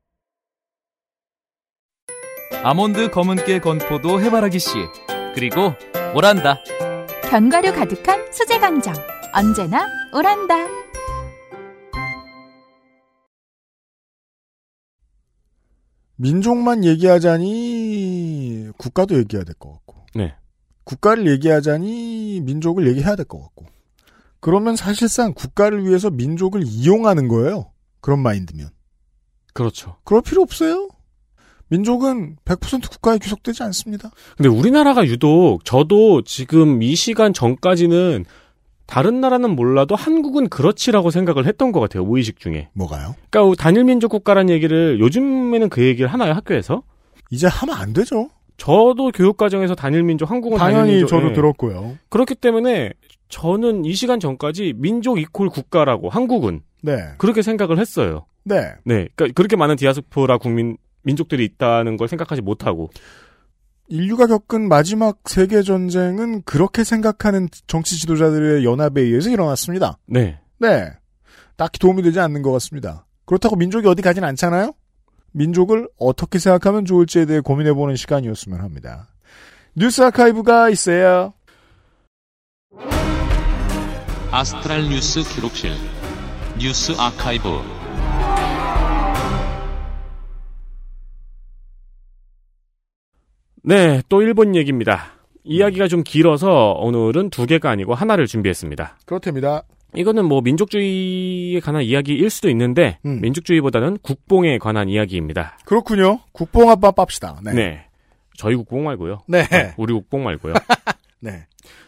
아몬드 검은깨 건포도 해바라기 씨 그리고 오란다 견과류 가득한 수제 강정. 언제나 오란다. 민족만 얘기하자니 국가도 얘기해야 될 것 같고. 네. 국가를 얘기하자니 민족을 얘기해야 될 것 같고. 그러면 사실상 국가를 위해서 민족을 이용하는 거예요. 그런 마인드면. 그렇죠. 그럴 필요 없어요. 민족은 100% 국가에 귀속되지 않습니다. 근데 우리나라가 유독 저도 지금 이 시간 전까지는 다른 나라는 몰라도 한국은 그렇지라고 생각을 했던 것 같아요. 무의식 중에. 뭐가요? 그러니까 단일 민족 국가라는 얘기를 요즘에는 그 얘기를 하나요 학교에서? 이제 하면 안 되죠. 저도 교육 과정에서 단일 민족 한국은 당연히 민족, 저도 예. 들었고요. 그렇기 때문에 저는 이 시간 전까지 민족 이퀄 국가라고 한국은 네. 그렇게 생각을 했어요. 네. 네, 그러니까 그렇게 많은 디아스포라 국민 민족들이 있다는 걸 생각하지 못하고 인류가 겪은 마지막 세계 전쟁은 그렇게 생각하는 정치 지도자들의 연합에 의해서 일어났습니다. 네. 네. 딱히 도움이 되지 않는 것 같습니다. 그렇다고 민족이 어디 가진 않잖아요? 민족을 어떻게 생각하면 좋을지에 대해 고민해보는 시간이었으면 합니다. 뉴스 아카이브가 있어요. 아스트랄 뉴스 기록실 뉴스 아카이브 네, 또 일본 얘기입니다. 이야기가 좀 길어서 오늘은 두 개가 아니고 하나를 준비했습니다. 그렇답니다. 이거는 뭐 민족주의에 관한 이야기일 수도 있는데 음. 민족주의보다는 국뽕에 관한 이야기입니다. 그렇군요. 국뽕 한번 빱시다. 네. 네. 저희 국뽕 말고요. 네. 어, 우리 국뽕 말고요. 네.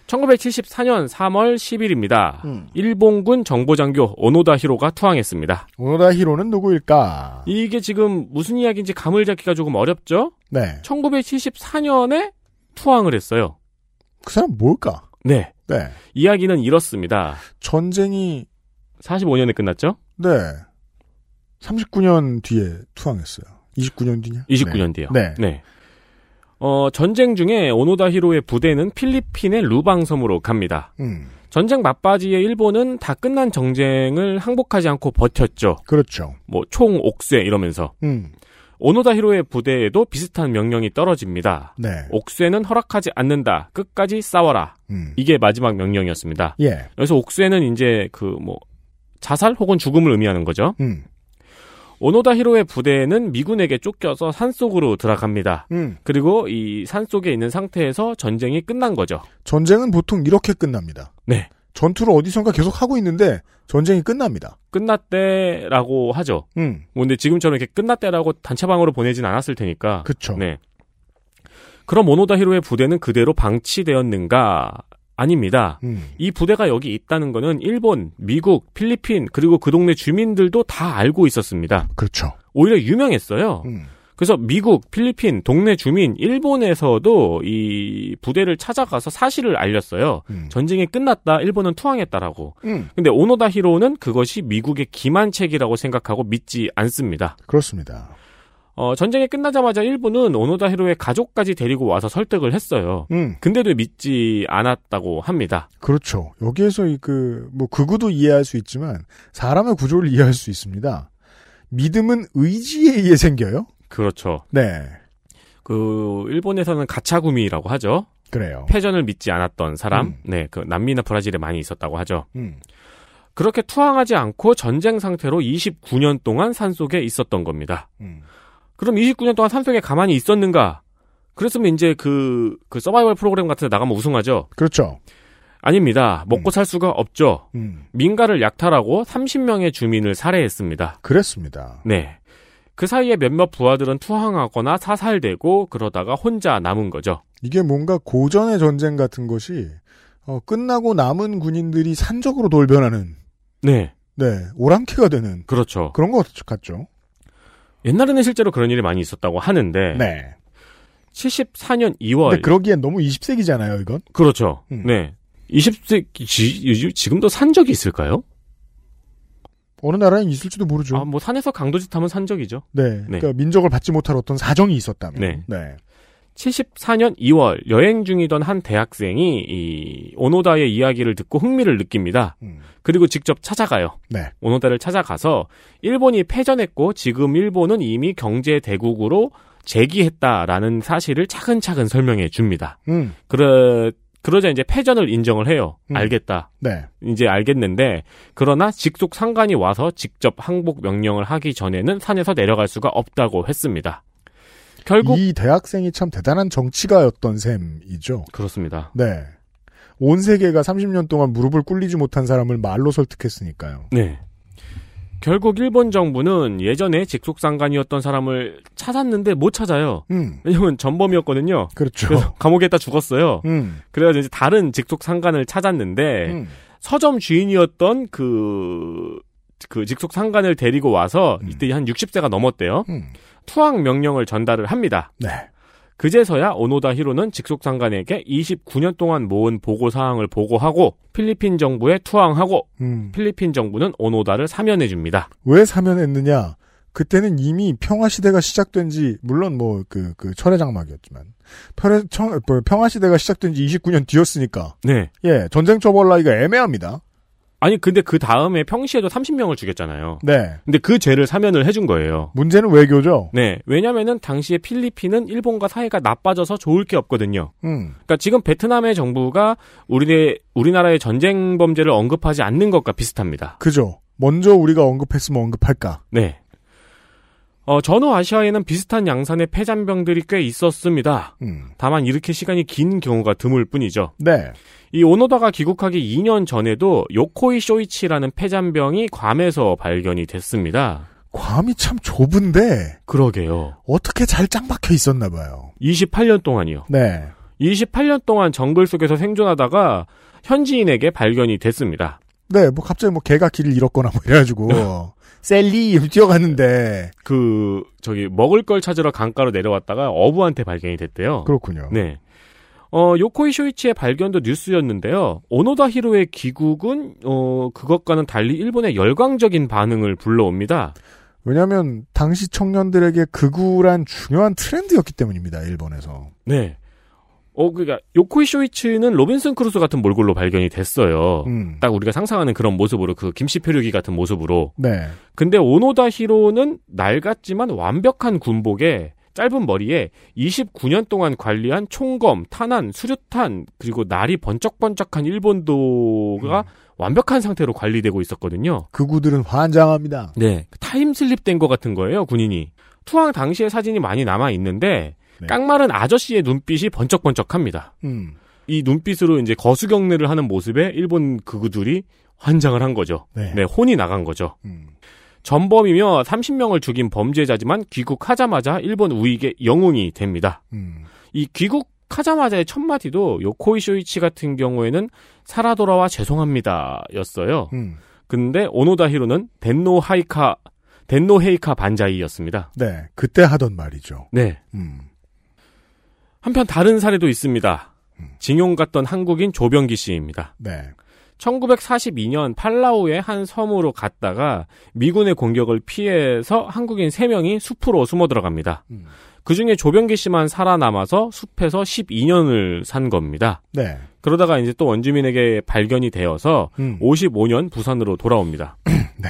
1974년 3월 10일입니다. 음. 일본군 정보장교 오노다 히로가 투항했습니다. 오노다 히로는 누구일까? 이게 지금 무슨 이야기인지 감을 잡기가 조금 어렵죠? 네. 1974년에 투항을 했어요. 그 사람 뭘까? 네. 네. 이야기는 이렇습니다. 전쟁이 45년에 끝났죠? 네. 39년 뒤에 투항했어요. 29년 뒤냐? 29년 뒤요. 네. 네. 어, 전쟁 중에 오노다 히로의 부대는 필리핀의 루방섬으로 갑니다. 음. 전쟁 막바지에 일본은 다 끝난 정쟁을 항복하지 않고 버텼죠. 그렇죠. 뭐 총 옥쇄 이러면서 음. 오노다 히로의 부대에도 비슷한 명령이 떨어집니다. 네. 옥쇄는 허락하지 않는다. 끝까지 싸워라. 음. 이게 마지막 명령이었습니다. 예. 그래서 옥쇄는 이제 그 뭐 자살 혹은 죽음을 의미하는 거죠. 음. 오노다 히로의 부대는 미군에게 쫓겨서 산속으로 들어갑니다. 음. 그리고 이 산속에 있는 상태에서 전쟁이 끝난 거죠. 전쟁은 보통 이렇게 끝납니다. 네. 전투를 어디선가 계속 하고 있는데 전쟁이 끝납니다. 끝났대라고 하죠. 음. 뭐 근데 지금처럼 이렇게 끝났대라고 단체방으로 보내진 않았을 테니까. 그쵸. 네. 그럼 오노다 히로의 부대는 그대로 방치되었는가? 아닙니다. 음. 이 부대가 여기 있다는 거는 일본, 미국, 필리핀, 그리고 그 동네 주민들도 다 알고 있었습니다. 그렇죠. 오히려 유명했어요. 음. 그래서 미국, 필리핀, 동네 주민, 일본에서도 이 부대를 찾아가서 사실을 알렸어요. 전쟁이 끝났다, 일본은 투항했다라고. 음. 근데 오노다 히로는 그것이 미국의 기만책이라고 생각하고 믿지 않습니다. 그렇습니다. 어, 전쟁이 끝나자마자 일본은 오노다 히로의 가족까지 데리고 와서 설득을 했어요. 음. 근데도 믿지 않았다고 합니다. 그렇죠. 여기에서 이 그, 뭐, 극우도 이해할 수 있지만, 사람의 구조를 이해할 수 있습니다. 믿음은 의지에 의해 생겨요? 그렇죠. 네. 그 일본에서는 가차구미라고 하죠. 그래요. 패전을 믿지 않았던 사람, 음. 네, 그 남미나 브라질에 많이 있었다고 하죠. 음. 그렇게 투항하지 않고 전쟁 상태로 29년 동안 산속에 있었던 겁니다. 음. 그럼 29년 동안 산속에 가만히 있었는가? 그랬으면 이제 그, 그 서바이벌 프로그램 같은 데 나가면 우승하죠? 그렇죠. 아닙니다. 먹고 살 수가 없죠. 음. 민가를 약탈하고 30명의 주민을 살해했습니다. 그랬습니다. 네. 그 사이에 몇몇 부하들은 투항하거나 사살되고 그러다가 혼자 남은 거죠. 이게 뭔가 고전의 전쟁 같은 것이, 어, 끝나고 남은 군인들이 산적으로 돌변하는, 네. 네, 오랑캐가 되는, 그렇죠. 그런 것 같죠. 옛날에는 실제로 그런 일이 많이 있었다고 하는데 네. 74년 2월 근데 그러기엔 너무 20세기잖아요, 이건. 그렇죠. 음. 네. 20세기 지, 지금도 산 적이 있을까요? 어느 나라엔 있을지도 모르죠. 아, 뭐 산에서 강도짓 하면 산 적이죠. 네. 그러니까 민족을 받지 못할 어떤 사정이 있었다면. 네. 네. 74년 2월 여행 중이던 한 대학생이 이 오노다의 이야기를 듣고 흥미를 느낍니다. 그리고 직접 찾아가요. 네. 오노다를 찾아가서 일본이 패전했고 지금 일본은 이미 경제 대국으로 재기했다라는 사실을 차근차근 설명해 줍니다. 음. 그러 그러자 이제 패전을 인정을 해요. 알겠다. 네. 이제 알겠는데 그러나 직속 상관이 와서 직접 항복 명령을 하기 전에는 산에서 내려갈 수가 없다고 했습니다. 결국 이 대학생이 참 대단한 정치가였던 셈이죠. 그렇습니다. 네. 온 세계가 30년 동안 무릎을 꿇리지 못한 사람을 말로 설득했으니까요. 네. 결국 일본 정부는 예전에 직속 상관이었던 사람을 찾았는데 못 찾아요. 음. 왜냐면 전범이었거든요. 그렇죠. 그래서 감옥에다 죽었어요. 음. 그래가지고 이제 다른 직속 상관을 찾았는데 음. 서점 주인이었던 그, 그 직속 상관을 데리고 와서 이때 한 60세가 넘었대요. 음. 투항 명령을 전달을 합니다. 네. 그제서야 오노다 히로는 직속 상관에게 29년 동안 모은 보고 사항을 보고하고 필리핀 정부에 투항하고 음. 필리핀 정부는 오노다를 사면해 줍니다. 왜 사면했느냐? 그때는 이미 평화 시대가 시작된 지 물론 뭐그그 철의 장막이었지만 평화 시대가 시작된 지 29년 뒤였으니까 네. 예 전쟁 처벌하기가 애매합니다. 아니 근데 그 다음에 평시에도 30명을 죽였잖아요. 네. 근데 그 죄를 사면을 해준 거예요. 문제는 외교죠. 네. 왜냐면은 당시에 필리핀은 일본과 사이가 나빠져서 좋을 게 없거든요. 음. 그러니까 지금 베트남의 정부가 우리 우리나라의 전쟁 범죄를 언급하지 않는 것과 비슷합니다. 그죠. 먼저 우리가 언급했으면 언급할까. 네. 어, 전후 아시아에는 비슷한 양산의 폐잔병들이 꽤 있었습니다. 음. 다만 이렇게 시간이 긴 경우가 드물 뿐이죠. 네. 이 오노다가 귀국하기 2년 전에도 요코이 쇼이치라는 폐잔병이 괌에서 발견이 됐습니다. 괌이 참 좁은데 그러게요. 어떻게 잘 짱 박혀 있었나 봐요. 28년 동안이요. 네. 28년 동안 정글 속에서 생존하다가 현지인에게 발견이 됐습니다. 네, 뭐 갑자기 뭐 개가 길을 잃었거나 뭐 이래가지고 셀리 뛰어갔는데 그 저기 먹을 걸 찾으러 강가로 내려왔다가 어부한테 발견이 됐대요. 그렇군요. 네. 어, 요코이 쇼이치의 발견도 뉴스였는데요. 오노다 히로의 귀국은 어, 그것과는 달리 일본의 열광적인 반응을 불러옵니다. 왜냐하면 당시 청년들에게 극우란 중요한 트렌드였기 때문입니다. 일본에서. 네. 어, 그니까, 요코이 쇼이츠는 로빈슨 크루소 같은 몰골로 발견이 됐어요. 음. 딱 우리가 상상하는 그런 모습으로, 그 김씨 표류기 같은 모습으로. 네. 근데 오노다 히로는 낡았지만 완벽한 군복에 짧은 머리에 29년 동안 관리한 총검, 탄환, 수류탄, 그리고 날이 번쩍번쩍한 일본도가 완벽한 상태로 관리되고 있었거든요. 극우들은 환장합니다. 네. 타임슬립 된 것 같은 거예요, 군인이. 투항 당시의 사진이 많이 남아 있는데, 깡마른 아저씨의 눈빛이 번쩍번쩍합니다. 음. 이 눈빛으로 이제 거수경례를 하는 모습에 일본 극우들이 환장을 한 거죠. 네. 혼이 나간 거죠. 음. 전범이며 30명을 죽인 범죄자지만 귀국하자마자 일본 우익의 영웅이 됩니다. 음. 이 귀국하자마자의 첫 마디도 요코이 쇼이치 같은 경우에는 살아 돌아와 죄송합니다 였어요. 음. 근데 오노다 히로는 덴노 하이카 덴노 헤이카 반자이였습니다. 네. 그때 하던 말이죠. 네. 음. 한편 다른 사례도 있습니다. 징용 갔던 한국인 조병기 씨입니다. 네. 1942년 팔라우의 한 섬으로 갔다가 미군의 공격을 피해서 한국인 3명이 숲으로 숨어 들어갑니다. 그 중에 조병기 씨만 살아남아서 숲에서 12년을 산 겁니다. 네. 그러다가 이제 또 원주민에게 발견이 되어서 음. 55년 부산으로 돌아옵니다. 네.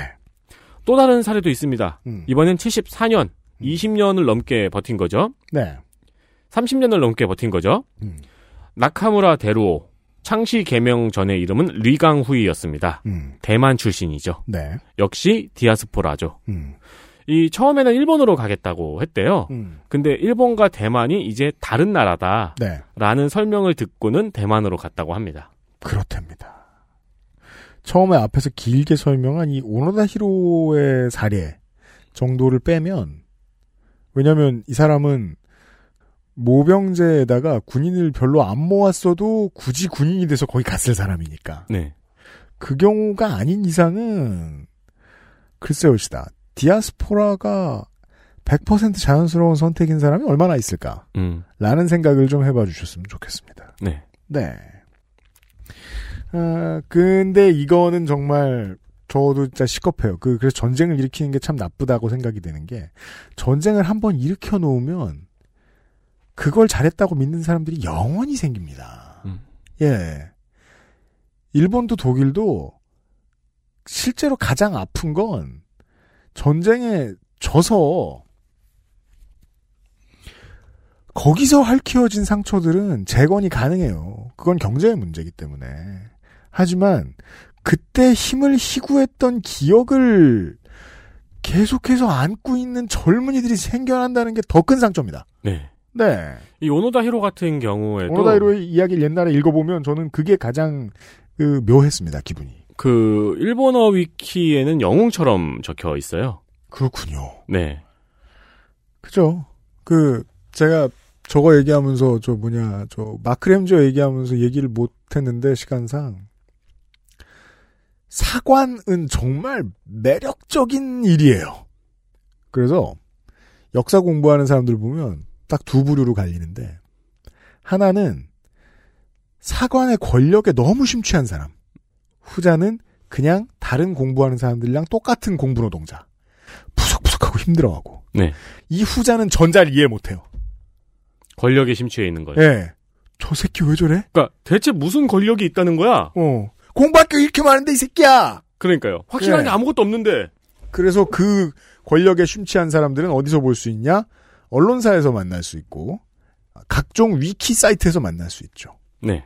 또 다른 사례도 있습니다. 음. 이번엔 74년, 20년을 넘게 버틴 거죠. 네. 30년을 넘게 버틴 거죠. 음. 나카무라 데루오. 창시 개명 전의 이름은 리강후이였습니다. 음. 대만 출신이죠. 네. 역시 디아스포라죠. 음. 이 처음에는 일본으로 가겠다고 했대요. 음. 근데 일본과 대만이 이제 다른 나라다. 네. 라는 설명을 듣고는 대만으로 갔다고 합니다. 그렇답니다. 처음에 앞에서 길게 설명한 이 오노다 히로의 사례 정도를 빼면 왜냐면 이 사람은 모병제에다가 군인을 별로 안 모았어도 굳이 군인이 돼서 거기 갔을 사람이니까. 네. 그 경우가 아닌 이상은 글쎄요 시다. 디아스포라가 100% 자연스러운 선택인 사람이 얼마나 있을까? 음. 라는 생각을 좀 해봐 주셨으면 좋겠습니다. 네. 네. 아, 근데 이거는 정말 저도 진짜 시겁해요. 그, 그래서 전쟁을 일으키는 게 참 나쁘다고 생각이 되는 게 전쟁을 한번 일으켜 놓으면 그걸 잘했다고 믿는 사람들이 영원히 생깁니다. 음. 예. 일본도 독일도 실제로 가장 아픈 건 전쟁에 져서 거기서 핥히어진 상처들은 재건이 가능해요. 그건 경제의 문제이기 때문에. 하지만 그때 힘을 희구했던 기억을 계속해서 안고 있는 젊은이들이 생겨난다는 게 더 큰 상처입니다. 네. 네. 이 오노다 히로 같은 경우에도 오노다이로의 이야기를 옛날에 읽어보면 저는 그게 가장 그 묘했습니다. 기분이. 그 일본어 위키에는 영웅처럼 적혀 있어요. 그렇군요. 네. 그죠. 그 제가 저거 얘기하면서 저 뭐냐 저 마크램저 얘기하면서 얘기를 못했는데 시간상 사관은 정말 매력적인 일이에요. 그래서 역사 공부하는 사람들 보면 딱 두 부류로 갈리는데 하나는 사관의 권력에 너무 심취한 사람. 후자는 그냥 다른 공부하는 사람들이랑 똑같은 공부 노동자. 푸석푸석하고 힘들어하고. 네. 이 후자는 전자를 이해 못해요. 권력에 심취해 있는 거예요. 예. 저 새끼 왜 저래? 그러니까 대체 무슨 권력이 있다는 거야? 어. 공부할 게 이렇게 많은데 이 새끼야. 그러니까요. 확실한 예. 게 아무것도 없는데. 그래서 그 권력에 심취한 사람들은 어디서 볼 수 있냐? 언론사에서 만날 수 있고 각종 위키 사이트에서 만날 수 있죠. 네.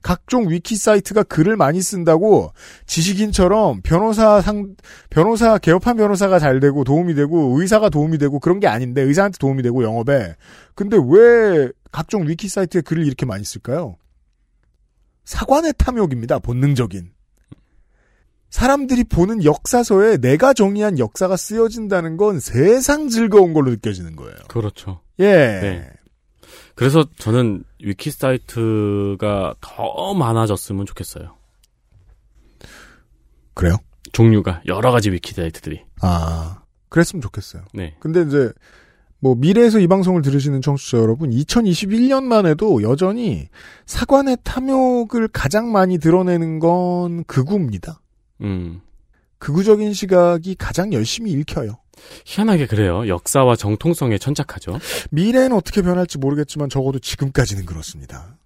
각종 위키 사이트가 글을 많이 쓴다고 지식인처럼 변호사 상 변호사 개업한 변호사가 잘 되고 도움이 되고 의사가 도움이 되고 그런 게 아닌데 의사한테 도움이 되고 영업에 근데 왜 각종 위키 사이트에 글을 이렇게 많이 쓸까요? 사관의 탐욕입니다. 본능적인. 사람들이 보는 역사서에 내가 정의한 역사가 쓰여진다는 건 세상 즐거운 걸로 느껴지는 거예요. 그렇죠. 예. 네. 그래서 저는 위키 사이트가 더 많아졌으면 좋겠어요. 그래요? 종류가 여러 가지 위키 사이트들이. 아, 그랬으면 좋겠어요. 네. 근데 이제 뭐 미래에서 이 방송을 들으시는 청취자 여러분, 2021년만 해도 여전히 사관의 탐욕을 가장 많이 드러내는 건 극우입니다. 음. 극우적인 시각이 가장 열심히 읽혀요. 희한하게 그래요. 역사와 정통성에 천착하죠. 미래는 어떻게 변할지 모르겠지만 적어도 지금까지는 그렇습니다.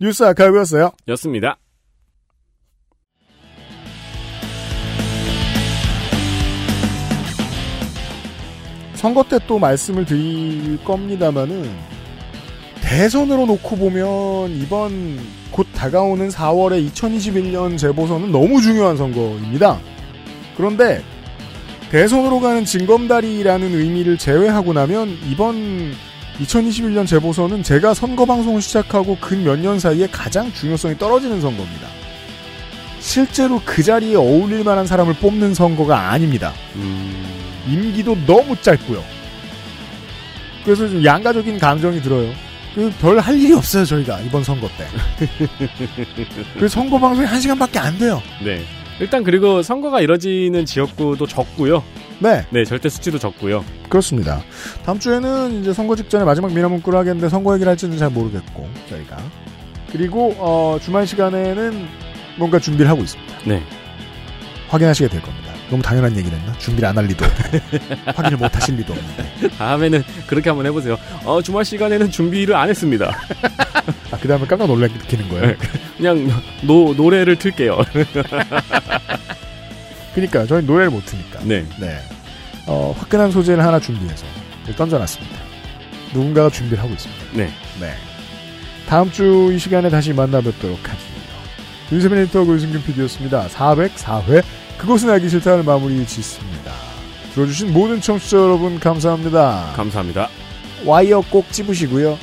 뉴스 아카이브였어요. 였습니다. 선거 때 또 말씀을 드릴 겁니다만은 대선으로 놓고 보면 이번 곧 다가오는 4월에 2021년 재보선은 너무 중요한 선거입니다. 그런데 대선으로 가는 징검다리라는 의미를 제외하고 나면 이번 2021년 재보선은 제가 선거 방송을 시작하고 근 몇 년 사이에 가장 중요성이 떨어지는 선거입니다. 실제로 그 자리에 어울릴 만한 사람을 뽑는 선거가 아닙니다. 임기도 너무 짧고요. 그래서 좀 양가적인 감정이 들어요. 그별할 일이 없어요 저희가 이번 선거 때. 그 선거 방송이 한 시간밖에 안 돼요. 네. 일단 그리고 선거가 이뤄지는 지역구도 적고요. 네. 네, 절대 수치도 적고요. 그렇습니다. 다음 주에는 이제 선거 직전에 마지막 미나 문구를 하겠는데 선거 얘기를 할지는 잘 모르겠고 저희가 그리고 어, 주말 시간에는 뭔가 준비를 하고 있습니다. 네. 확인하시게 될 겁니다. 너무 당연한 얘기를 했나? 준비를 안 할 리도 확인을 못 하실 리도 없는데. 다음에는 그렇게 한번 해보세요. 어, 주말 시간에는 준비를 안 했습니다. 아, 그 다음에 깜짝 놀라키는 거예요. 그냥 노, 노래를 틀게요. 그니까 저희 노래를 못 트니까. 네. 네. 어, 화끈한 소재를 하나 준비해서 던져놨습니다. 누군가가 준비를 하고 있습니다. 네. 네. 다음 주 이 시간에 다시 만나뵙도록 하죠. 윤세민 에디터 고유승균 PD였습니다. 404회 그것은 알기 싫다는 마무리 짓습니다. 들어주신 모든 청취자 여러분 감사합니다. 감사합니다. 와이어 꼭 찝으시고요.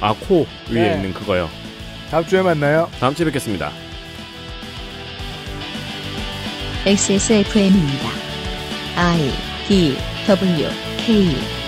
아, 코 위에 네. 있는 그거요. 다음 주에 만나요. 다음 주에 뵙겠습니다. XSFM입니다. I D W K